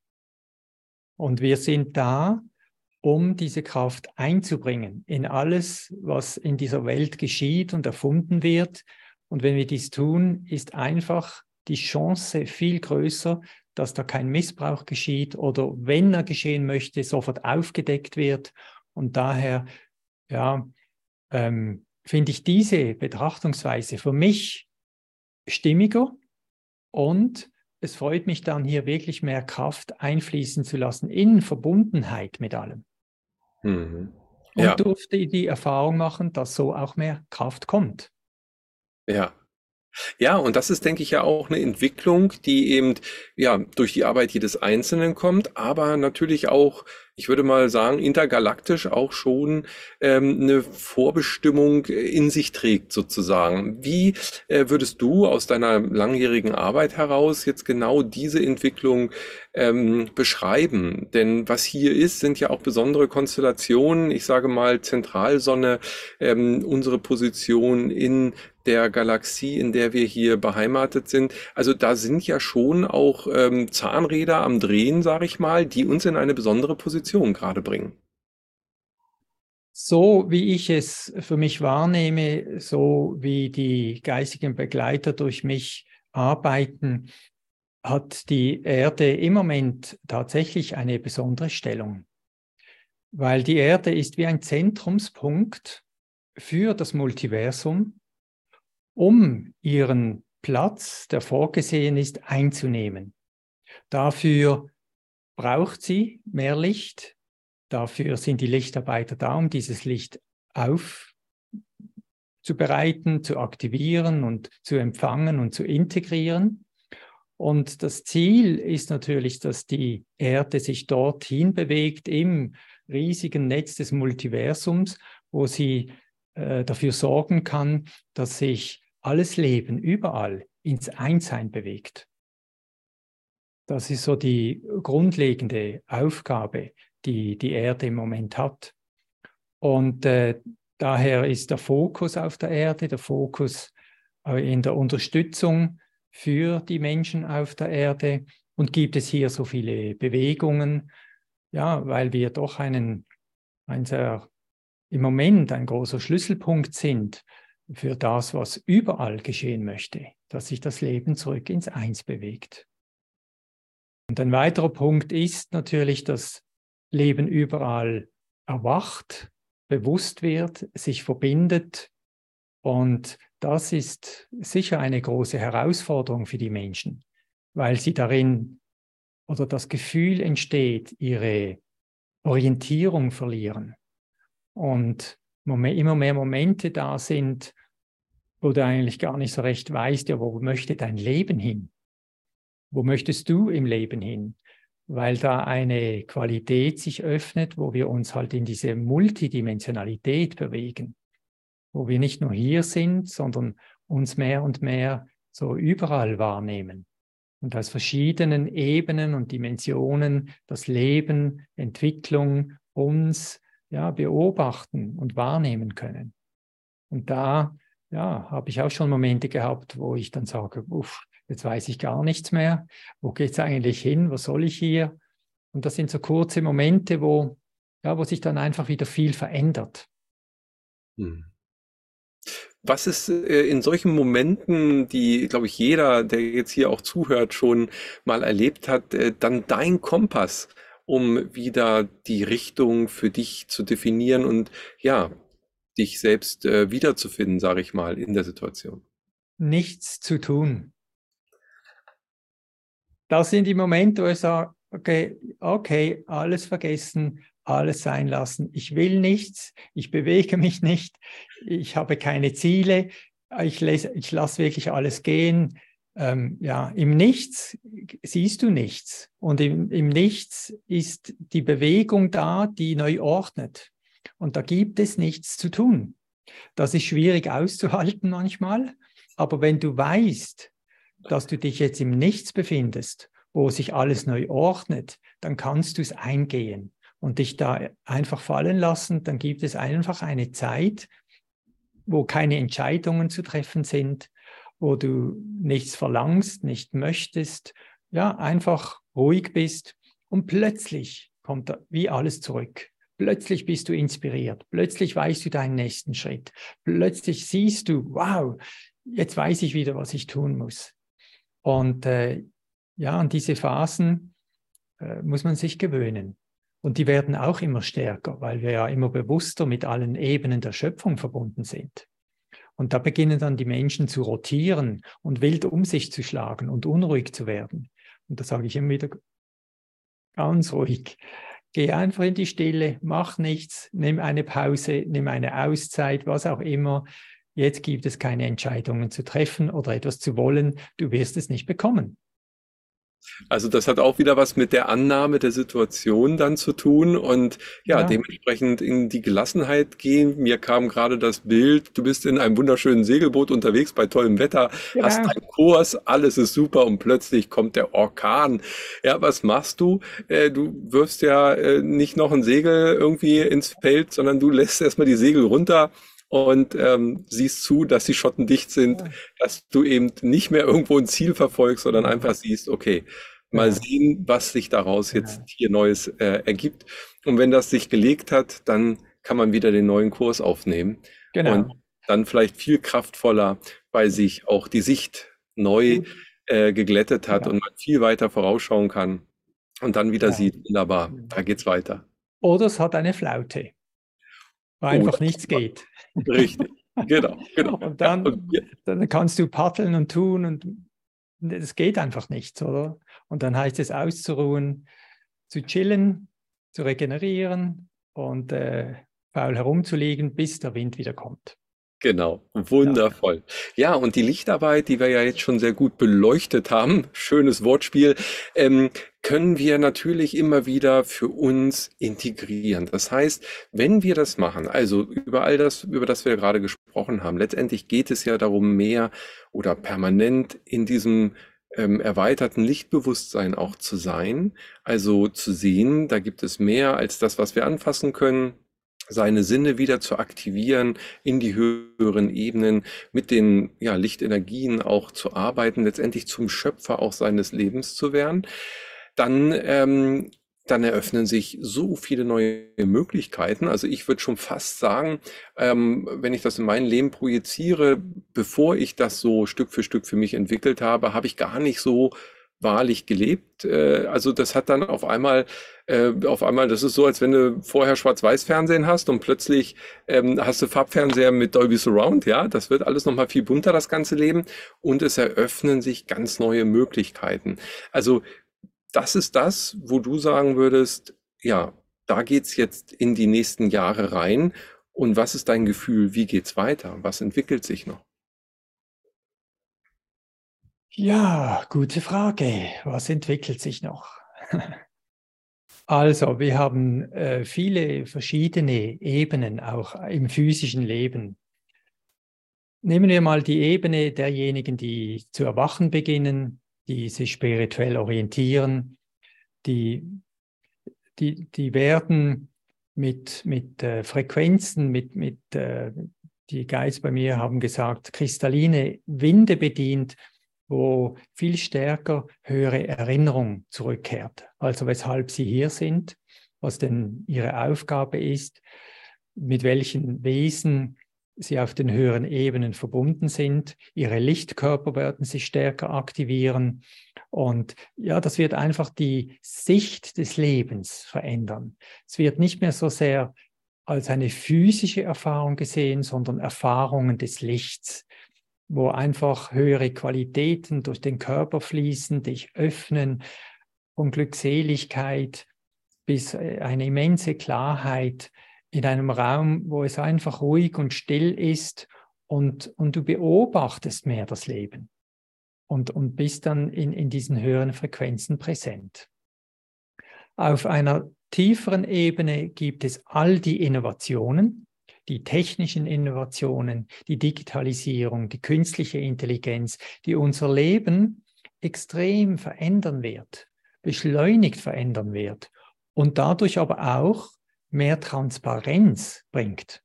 Speaker 2: Und wir sind da, um diese Kraft einzubringen in alles, was in dieser Welt geschieht und erfunden wird. Und wenn wir dies tun, ist einfach die Chance viel größer, dass da kein Missbrauch geschieht oder wenn er geschehen möchte, sofort aufgedeckt wird. Und daher, ja, ähm, finde ich diese Betrachtungsweise für mich stimmiger und es freut mich dann hier wirklich mehr Kraft einfließen zu lassen in Verbundenheit mit allem. Mhm. Ja. Und durfte die Erfahrung machen, dass so auch mehr Kraft kommt.
Speaker 1: Ja, ja, und das ist, denke ich, ja auch eine Entwicklung, die eben ja durch die Arbeit jedes Einzelnen kommt, aber natürlich auch, ich würde mal sagen, intergalaktisch auch schon ähm, eine Vorbestimmung in sich trägt, sozusagen. Wie äh, würdest du aus deiner langjährigen Arbeit heraus jetzt genau diese Entwicklung ähm, beschreiben? Denn was hier ist, sind ja auch besondere Konstellationen. Ich sage mal Zentralsonne, ähm, unsere Position in der Galaxie, in der wir hier beheimatet sind. Also da sind ja schon auch ähm, Zahnräder am Drehen, sage ich mal, die uns in eine besondere Position gerade bringen.
Speaker 2: So wie ich es für mich wahrnehme, so wie die geistigen Begleiter durch mich arbeiten, hat die Erde im Moment tatsächlich eine besondere Stellung, weil die Erde ist wie ein Zentrumspunkt für das Multiversum um ihren Platz, der vorgesehen ist, einzunehmen. Dafür braucht sie mehr Licht. Dafür sind die Lichtarbeiter da, um dieses Licht aufzubereiten, zu aktivieren und zu empfangen und zu integrieren. Und das Ziel ist natürlich, dass die Erde sich dorthin bewegt im riesigen Netz des Multiversums, wo sie äh, dafür sorgen kann, dass sich alles Leben überall ins Einssein bewegt. Das ist so die grundlegende Aufgabe, die die Erde im Moment hat. Und äh, daher ist der Fokus auf der Erde, der Fokus äh, in der Unterstützung für die Menschen auf der Erde. Und gibt es hier so viele Bewegungen? Ja, weil wir doch einen, ein sehr, im Moment ein großer Schlüsselpunkt sind für das, was überall geschehen möchte, dass sich das Leben zurück ins Eins bewegt. Und ein weiterer Punkt ist natürlich, dass Leben überall erwacht, bewusst wird, sich verbindet. Und das ist sicher eine große Herausforderung für die Menschen, weil sie darin oder das Gefühl entsteht, ihre Orientierung verlieren. Und immer mehr Momente da sind, wo du eigentlich gar nicht so recht weißt, ja, wo möchte dein Leben hin? Wo möchtest du im Leben hin? Weil da eine Qualität sich öffnet, wo wir uns halt in diese Multidimensionalität bewegen, wo wir nicht nur hier sind, sondern uns mehr und mehr so überall wahrnehmen und aus verschiedenen Ebenen und Dimensionen das Leben, Entwicklung, uns ja, beobachten und wahrnehmen können. Und da ja, habe ich auch schon Momente gehabt, wo ich dann sage, uff, jetzt weiß ich gar nichts mehr. Wo geht es eigentlich hin? Was soll ich hier? Und das sind so kurze Momente, wo, ja, wo sich dann einfach wieder viel verändert. Hm.
Speaker 1: Was ist äh, in solchen Momenten, die, glaube ich, jeder, der jetzt hier auch zuhört, schon mal erlebt hat, äh, dann dein Kompass? um wieder die Richtung für dich zu definieren und ja, dich selbst äh, wiederzufinden, sage ich mal, in der Situation?
Speaker 2: Nichts zu tun. Das sind die Momente, wo ich sage, okay, okay, alles vergessen, alles sein lassen. Ich will nichts, ich bewege mich nicht, ich habe keine Ziele, ich, ich lasse wirklich alles gehen ähm, ja, im Nichts siehst du nichts. Und im, im Nichts ist die Bewegung da, die neu ordnet. Und da gibt es nichts zu tun. Das ist schwierig auszuhalten manchmal. Aber wenn du weißt, dass du dich jetzt im Nichts befindest, wo sich alles neu ordnet, dann kannst du es eingehen und dich da einfach fallen lassen. Dann gibt es einfach eine Zeit, wo keine Entscheidungen zu treffen sind, wo du nichts verlangst, nicht möchtest, ja, einfach ruhig bist und plötzlich kommt da wie alles zurück. Plötzlich bist du inspiriert, plötzlich weißt du deinen nächsten Schritt, plötzlich siehst du, wow, jetzt weiß ich wieder, was ich tun muss. Und äh, ja, an diese Phasen äh, muss man sich gewöhnen. Und die werden auch immer stärker, weil wir ja immer bewusster mit allen Ebenen der Schöpfung verbunden sind. Und da beginnen dann die Menschen zu rotieren und wild um sich zu schlagen und unruhig zu werden. Und da sage ich immer wieder ganz ruhig. Geh einfach in die Stille, mach nichts, nimm eine Pause, nimm eine Auszeit, was auch immer. Jetzt gibt es keine Entscheidungen zu treffen oder etwas zu wollen. Du wirst es nicht bekommen.
Speaker 1: Also das hat auch wieder was mit der Annahme der Situation dann zu tun und ja, ja, dementsprechend in die Gelassenheit gehen. Mir kam gerade das Bild, du bist in einem wunderschönen Segelboot unterwegs bei tollem Wetter, ja. hast einen Kurs, alles ist super und plötzlich kommt der Orkan. Ja, was machst du? Äh, du wirfst ja äh, nicht noch ein Segel irgendwie ins Feld, sondern du lässt erstmal die Segel runter und ähm, siehst zu, dass die Schotten dicht sind, ja. dass du eben nicht mehr irgendwo ein Ziel verfolgst, sondern einfach siehst, okay, mal ja. sehen, was sich daraus jetzt hier Neues äh, ergibt. Und wenn das sich gelegt hat, dann kann man wieder den neuen Kurs aufnehmen genau. und dann vielleicht viel kraftvoller, weil sich auch die Sicht neu äh, geglättet hat und man viel weiter vorausschauen kann und dann wieder sieht, wunderbar, da geht's weiter.
Speaker 2: Oder es hat eine Flaute, wo einfach nichts geht.
Speaker 1: Richtig, genau, genau.
Speaker 2: Und dann, und, ja. dann kannst du paddeln und tun und es geht einfach nicht, oder? Und dann heißt es auszuruhen, zu chillen, zu regenerieren und äh, faul herumzuliegen, bis der Wind wieder kommt.
Speaker 1: Genau, wundervoll. Ja. ja, und die Lichtarbeit, die wir ja jetzt schon sehr gut beleuchtet haben, schönes Wortspiel, ähm, können wir natürlich immer wieder für uns integrieren. Das heißt, wenn wir das machen, also über all das, über das wir gerade gesprochen haben, letztendlich geht es ja darum, mehr oder permanent in diesem ähm, erweiterten Lichtbewusstsein auch zu sein, also zu sehen, da gibt es mehr als das, was wir anfassen können, seine Sinne wieder zu aktivieren, in die höheren Ebenen, mit den ja, Lichtenergien auch zu arbeiten, letztendlich zum Schöpfer auch seines Lebens zu werden, dann, ähm, dann eröffnen sich so viele neue Möglichkeiten. Also ich würde schon fast sagen, ähm, wenn ich das in mein Leben projiziere, bevor ich das so Stück für Stück für mich entwickelt habe, habe ich gar nicht so wahrlich gelebt. Äh, also das hat dann auf einmal, äh, auf einmal, das ist so, als wenn du vorher Schwarz-Weiß-Fernsehen hast und plötzlich ähm, hast du Farbfernseher mit Dolby Surround, ja, das wird alles nochmal viel bunter, das ganze Leben. Und es eröffnen sich ganz neue Möglichkeiten. Also das ist das, wo du sagen würdest, ja, da geht's jetzt in die nächsten Jahre rein. Und was ist dein Gefühl? Wie geht's weiter? Was entwickelt sich noch?
Speaker 2: Ja, gute Frage. Was entwickelt sich noch? Also, wir haben äh, viele verschiedene Ebenen auch im physischen Leben. Nehmen wir mal die Ebene derjenigen, die zu erwachen beginnen, die sich spirituell orientieren, die, die, die werden mit, mit äh, Frequenzen, mit, mit äh, die Geist bei mir haben gesagt, kristalline Winde bedient, wo viel stärker höhere Erinnerung zurückkehrt. Also weshalb sie hier sind, was denn ihre Aufgabe ist, mit welchen Wesen sie auf den höheren Ebenen verbunden sind. Ihre Lichtkörper werden sich stärker aktivieren. Und ja, das wird einfach die Sicht des Lebens verändern. Es wird nicht mehr so sehr als eine physische Erfahrung gesehen, sondern Erfahrungen des Lichts, wo einfach höhere Qualitäten durch den Körper fließen, dich öffnen, von Glückseligkeit bis äh, eine immense Klarheit in einem Raum, wo es einfach ruhig und still ist und, und du beobachtest mehr das Leben und, und bist dann in, in diesen höheren Frequenzen präsent. Auf einer tieferen Ebene gibt es all die Innovationen, die technischen Innovationen, die Digitalisierung, die künstliche Intelligenz, die unser Leben extrem verändern wird, beschleunigt verändern wird und dadurch aber auch mehr Transparenz bringt.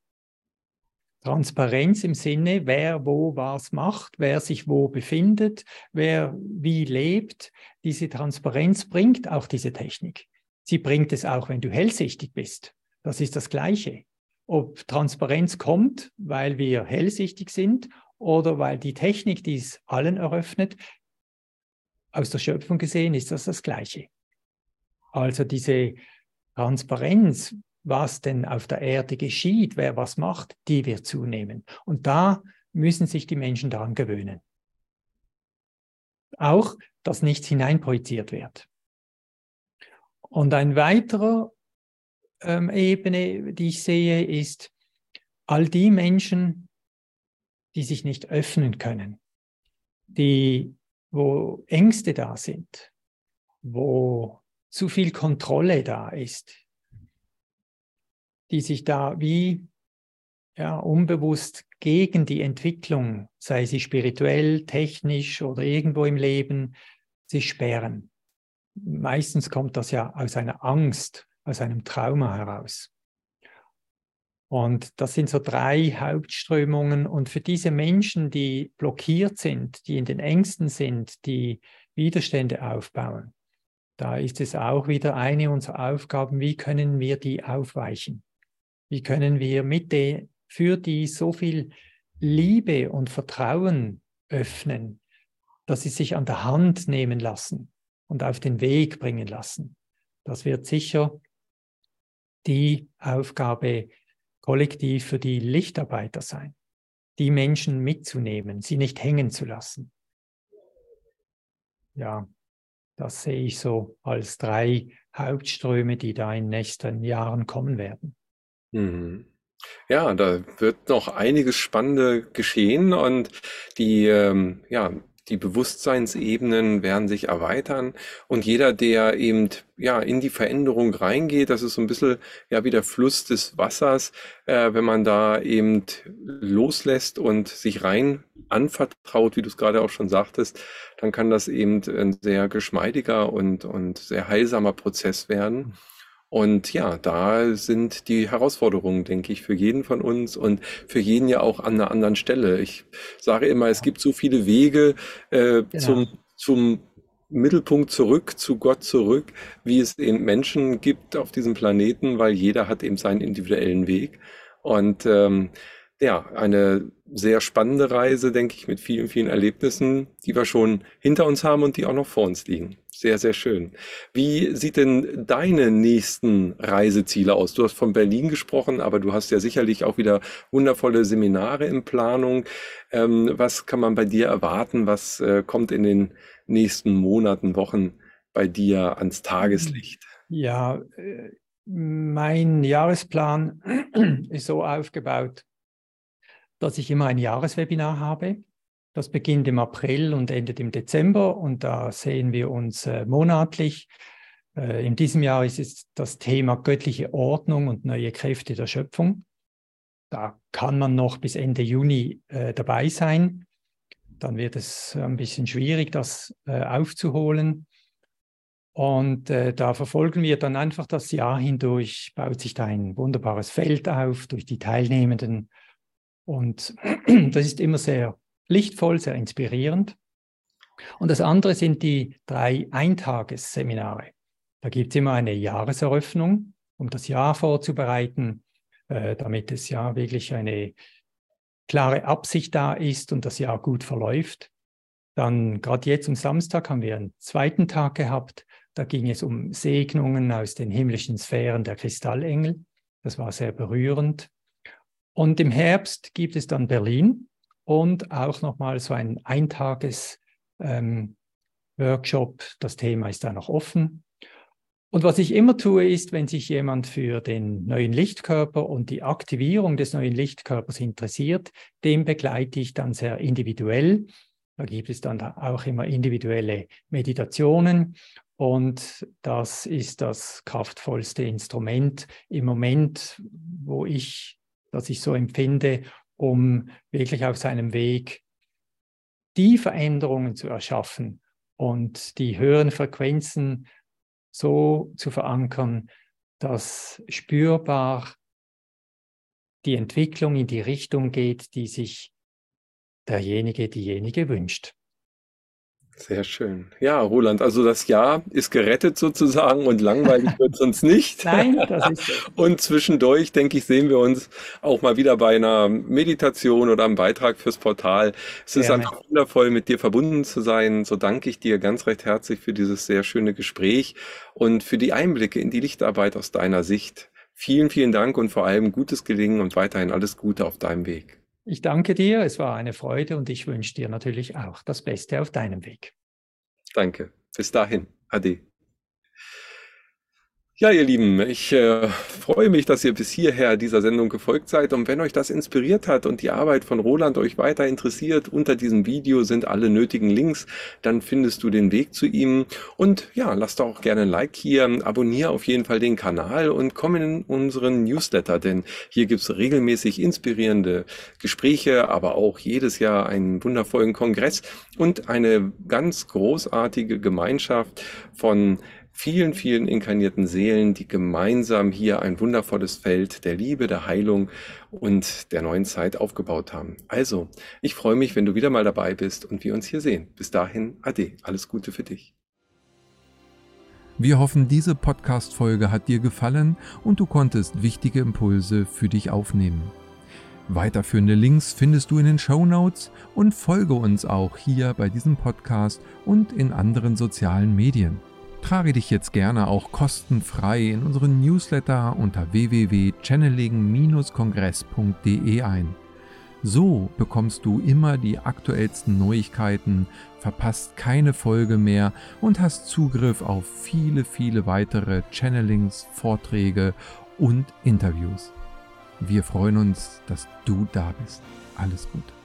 Speaker 2: Transparenz im Sinne, wer wo was macht, wer sich wo befindet, wer wie lebt. Diese Transparenz bringt auch diese Technik. Sie bringt es auch, wenn du hellsichtig bist. Das ist das Gleiche ob Transparenz kommt, weil wir hellsichtig sind oder weil die Technik dies allen eröffnet, aus der Schöpfung gesehen ist das das Gleiche. Also diese Transparenz, was denn auf der Erde geschieht, wer was macht, die wird zunehmen. Und da müssen sich die Menschen daran gewöhnen. Auch, dass nichts hineinprojiziert wird. Und ein weiterer ähm, Ebene, die ich sehe, ist all die Menschen, die sich nicht öffnen können, die, wo Ängste da sind, wo zu viel Kontrolle da ist, die sich da wie ja, unbewusst gegen die Entwicklung, sei sie spirituell, technisch oder irgendwo im Leben, sich sperren. Meistens kommt das ja aus einer Angst, aus einem Trauma heraus. Und das sind so drei Hauptströmungen. Und für diese Menschen, die blockiert sind, die in den Ängsten sind, die Widerstände aufbauen, da ist es auch wieder eine unserer Aufgaben, wie können wir die aufweichen? Wie können wir mit der, für die so viel Liebe und Vertrauen öffnen, dass sie sich an der Hand nehmen lassen und auf den Weg bringen lassen? Das wird sicher die Aufgabe kollektiv für die Lichtarbeiter sein, die Menschen mitzunehmen, sie nicht hängen zu lassen. Ja, das sehe ich so als drei Hauptströme, die da in den nächsten Jahren kommen werden.
Speaker 1: Mhm. Ja, da wird noch einiges Spannende geschehen und die, ähm, ja, die Bewusstseinsebenen werden sich erweitern und jeder, der eben ja in die Veränderung reingeht, das ist so ein bisschen ja wie der Fluss des Wassers, äh, wenn man da eben loslässt und sich rein anvertraut, wie du es gerade auch schon sagtest, dann kann das eben ein sehr geschmeidiger und, und sehr heilsamer Prozess werden. Und ja, da sind die Herausforderungen, denke ich, für jeden von uns und für jeden ja auch an einer anderen Stelle. Ich sage immer, es gibt so viele Wege äh, genau. zum, zum Mittelpunkt zurück, zu Gott zurück, wie es eben Menschen gibt auf diesem Planeten, weil jeder hat eben seinen individuellen Weg. Und ähm, ja, eine sehr spannende Reise, denke ich, mit vielen, vielen Erlebnissen, die wir schon hinter uns haben und die auch noch vor uns liegen. Sehr, sehr schön. Wie sieht denn deine nächsten Reiseziele aus? Du hast von Berlin gesprochen, aber du hast ja sicherlich auch wieder wundervolle Seminare in Planung. Ähm, was kann man bei dir erwarten? Was äh, kommt in den nächsten Monaten, Wochen bei dir ans Tageslicht?
Speaker 2: Ja, äh, mein Jahresplan ist so aufgebaut, dass ich immer ein Jahreswebinar habe das beginnt im April und endet im Dezember und da sehen wir uns äh, monatlich. Äh, in diesem Jahr ist es das Thema göttliche Ordnung und neue Kräfte der Schöpfung. Da kann man noch bis Ende Juni äh, dabei sein. Dann wird es ein bisschen schwierig, das äh, aufzuholen. Und äh, da verfolgen wir dann einfach das Jahr hindurch, baut sich da ein wunderbares Feld auf durch die Teilnehmenden. Und das ist immer sehr lichtvoll, sehr inspirierend. Und das andere sind die drei Eintagesseminare. Da gibt es immer eine Jahreseröffnung, um das Jahr vorzubereiten, äh, damit es ja wirklich eine klare Absicht da ist und das Jahr gut verläuft. Dann gerade jetzt am Samstag haben wir einen zweiten Tag gehabt. Da ging es um Segnungen aus den himmlischen Sphären der Kristallengel. Das war sehr berührend. Und im Herbst gibt es dann Berlin und auch nochmal so ein Eintages ähm. Das Thema ist da noch offen. Und was ich immer tue, ist, wenn sich jemand für den neuen Lichtkörper und die Aktivierung des neuen Lichtkörpers interessiert, dem begleite ich dann sehr individuell. Da gibt es dann auch immer individuelle Meditationen. Und das ist das kraftvollste Instrument im Moment, wo ich, das ich so empfinde, um wirklich auf seinem Weg die Veränderungen zu erschaffen und die höheren Frequenzen so zu verankern, dass spürbar die Entwicklung in die Richtung geht, die sich derjenige, diejenige wünscht.
Speaker 1: Sehr schön. Ja, Roland, also das Jahr ist gerettet sozusagen und langweilig wird es uns nicht.
Speaker 2: Nein, das ist so.
Speaker 1: Und zwischendurch, denke ich, sehen wir uns auch mal wieder bei einer Meditation oder einem Beitrag fürs Portal. Es ist
Speaker 2: Gerne.
Speaker 1: einfach wundervoll, mit dir verbunden zu sein. So danke ich dir ganz recht herzlich für dieses sehr schöne Gespräch und für die Einblicke in die Lichtarbeit aus deiner Sicht. Vielen, vielen Dank und vor allem gutes Gelingen und weiterhin alles Gute auf deinem Weg.
Speaker 2: Ich danke dir, es war eine Freude und ich wünsche dir natürlich auch das Beste auf deinem Weg.
Speaker 1: Danke. Bis dahin. Ade. Ja, ihr Lieben, ich äh, freue mich, dass ihr bis hierher dieser Sendung gefolgt seid. Und wenn euch das inspiriert hat und die Arbeit von Roland euch weiter interessiert, unter diesem Video sind alle nötigen Links, dann findest du den Weg zu ihm. Und ja, lasst doch auch gerne ein Like hier, abonniere auf jeden Fall den Kanal und komm in unseren Newsletter, denn hier gibt's regelmäßig inspirierende Gespräche, aber auch jedes Jahr einen wundervollen Kongress und eine ganz großartige Gemeinschaft von vielen, vielen inkarnierten Seelen, die gemeinsam hier ein wundervolles Feld der Liebe, der Heilung und der neuen Zeit aufgebaut haben. Also, ich freue mich, wenn du wieder mal dabei bist und wir uns hier sehen. Bis dahin, Ade, alles Gute für dich.
Speaker 3: Wir hoffen, diese Podcast-Folge hat dir gefallen und du konntest wichtige Impulse für dich aufnehmen. Weiterführende Links findest du in den Show Notes und folge uns auch hier bei diesem Podcast und in anderen sozialen Medien. Trage dich jetzt gerne auch kostenfrei in unseren Newsletter unter www.channeling-kongress.de ein. So bekommst du immer die aktuellsten Neuigkeiten, verpasst keine Folge mehr und hast Zugriff auf viele, viele weitere Channelings, Vorträge und Interviews. Wir freuen uns, dass du da bist. Alles Gute.